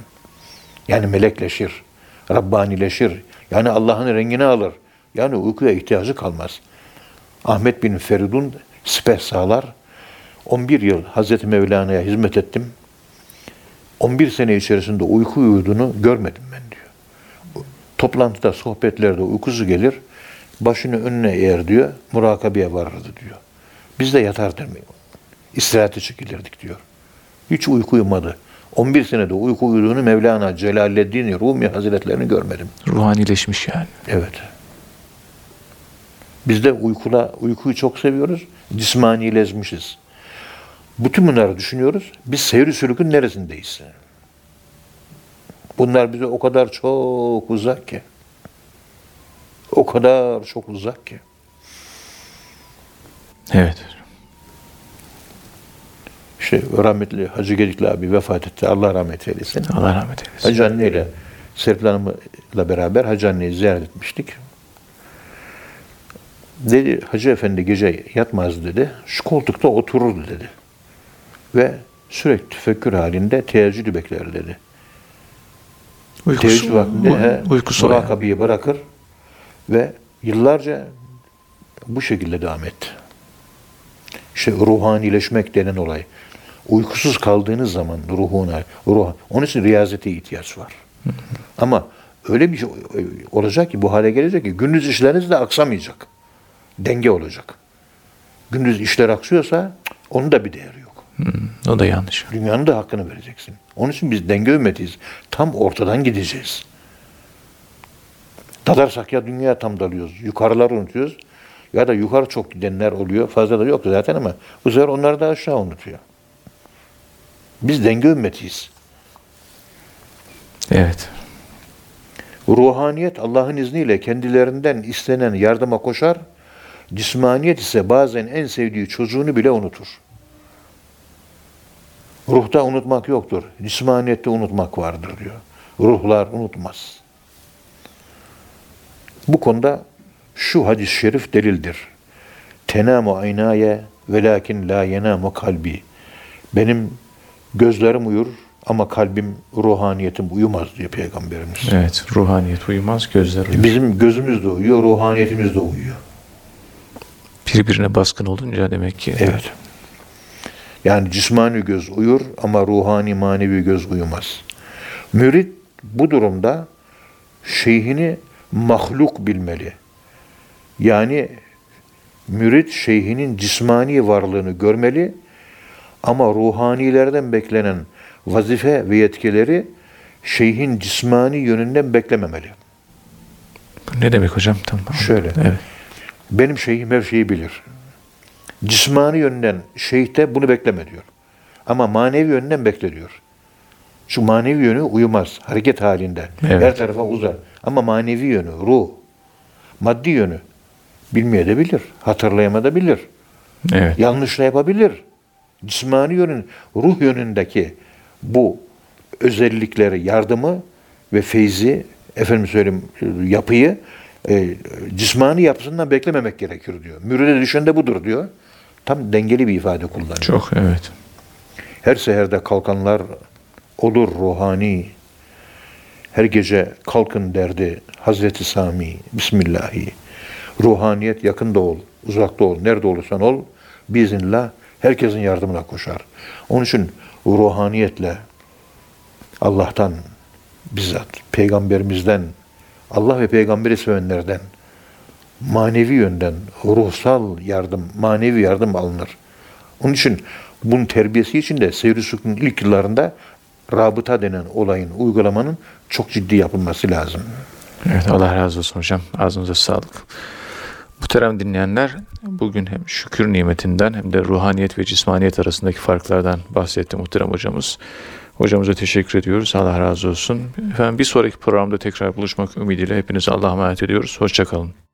Yani melekleşir, Rabbanileşir. Yani Allah'ın rengini alır. Yani uykuya ihtiyacı kalmaz. Ahmet bin Feridun siper sağlar. 11 yıl Hazreti Mevlana'ya hizmet ettim. 11 sene içerisinde uyku uyuduğunu görmedim ben diyor. Toplantıda, sohbetlerde uykusu gelir. Başını önüne eğer diyor, murakabeye varırdı diyor. Biz de yatardık. İstirahate çekilirdik diyor. Hiç uyku uyumadı. 11 senede uyku uyuduğunu Mevlana Celaleddin Rumi Hazretlerini görmedim. Ruhanileşmiş yani. Evet. Biz de uykula, uykuyu çok seviyoruz. Cismanileşmişiz. Bütün bunları düşünüyoruz. Biz seyri sülükün neresindeyiz? Bunlar bize o kadar çok uzak ki. O kadar çok uzak ki. Evet. İşte rahmetli Hacı Gedikli abi vefat etti. Allah rahmet eylesin. Allah rahmet eylesin. Hacı anne ile Serpil Hanım'la beraber Hacı anneyi ziyaret etmiştik. Dedi Hacı Efendi gece yatmaz dedi. Şu koltukta otururdu dedi. Ve sürekli tefekkür halinde teheccüdü bekler dedi. Teheccüd vaktinde uykusu o yani. murakabeyi bırakır ve yıllarca bu şekilde devam etti. İşte ruhanileşmek denen olay. Uykusuz kaldığınız zaman ruhuna, ruh, onun için riyazete ihtiyaç var. Ama öyle bir şey olacak ki bu hale gelecek ki gündüz işleriniz de aksamayacak. Denge olacak. Gündüz işler aksıyorsa onun da bir değeri yok. Hmm, o da yanlış. Dünyanın da hakkını vereceksin. Onun için biz denge ümmetiyiz. Tam ortadan gideceğiz. Dalarsak ya dünya tam dalıyoruz. Yukarıları unutuyoruz. Ya da yukarı çok gidenler oluyor. Fazla da yok zaten ama bu sefer onlar da aşağı unutuyor. Biz denge ümmetiyiz. Evet. Ruhaniyet Allah'ın izniyle kendilerinden istenen yardıma koşar. Cismaniyet ise bazen en sevdiği çocuğunu bile unutur. Ruhta unutmak yoktur. Cismaniyette unutmak vardır diyor. Ruhlar unutmaz. Bu konuda şu hadis-i şerif delildir. Tenamu aynaye velakin la yenamu kalbi. Benim gözlerim uyur ama kalbim, ruhaniyetim uyumaz diyor Peygamberimiz. Evet. Ruhaniyet uyumaz, gözler uyur. Bizim gözümüz de uyuyor, ruhaniyetimiz de uyuyor. Birbirine baskın olunca demek ki. Evet. Yani cismani göz uyur ama ruhani manevi göz uyumaz. Mürit bu durumda şeyhini mahluk bilmeli. Yani mürit şeyhinin cismani varlığını görmeli ama ruhanilerden beklenen vazife ve yetkileri şeyhin cismani yönünden beklememeli. Ne demek hocam? Tamam. Şöyle. Evet. Benim şeyhim her şeyi bilir. Cismani yönden şeyhte bunu bekleme diyor. Ama manevi yönden bekle diyor. Şu manevi yönü uyumaz. Hareket halinde. Evet. Her tarafa uzar. Ama manevi yönü, ruh, maddi yönü bilmeyebilir, hatırlayamayabilir, Evet. yanlışlayabilir. Cismani yönün, ruh yönündeki bu özellikleri, yardımı ve feyzi, efendim söyleyeyim yapıyı e, cismani yapısından beklememek gerekir diyor. Müride düşen de budur diyor. Tam dengeli bir ifade kullanıyor. Çok evet. Her seherde kalkanlar olur ruhani. Her gece kalkın derdi Hazreti Sami. Bismillahi. Ruhaniyet yakında ol, uzakta ol, nerede olursan ol. Biiznillah herkesin yardımına koşar. Onun için ruhaniyetle Allah'tan bizzat peygamberimizden Allah ve peygamberi sevenlerden manevi yönden ruhsal yardım, manevi yardım alınır. Onun için bunun terbiyesi için de Seyri ilk yıllarında rabıta denen olayın, uygulamanın çok ciddi yapılması lazım. Evet Allah razı olsun hocam. Ağzınıza sağlık. Muhterem dinleyenler bugün hem şükür nimetinden hem de ruhaniyet ve cismaniyet arasındaki farklardan bahsetti muhterem hocamız. Hocamıza teşekkür ediyoruz. Allah razı olsun. Efendim bir sonraki programda tekrar buluşmak ümidiyle hepinize Allah'a emanet ediyoruz. Hoşçakalın.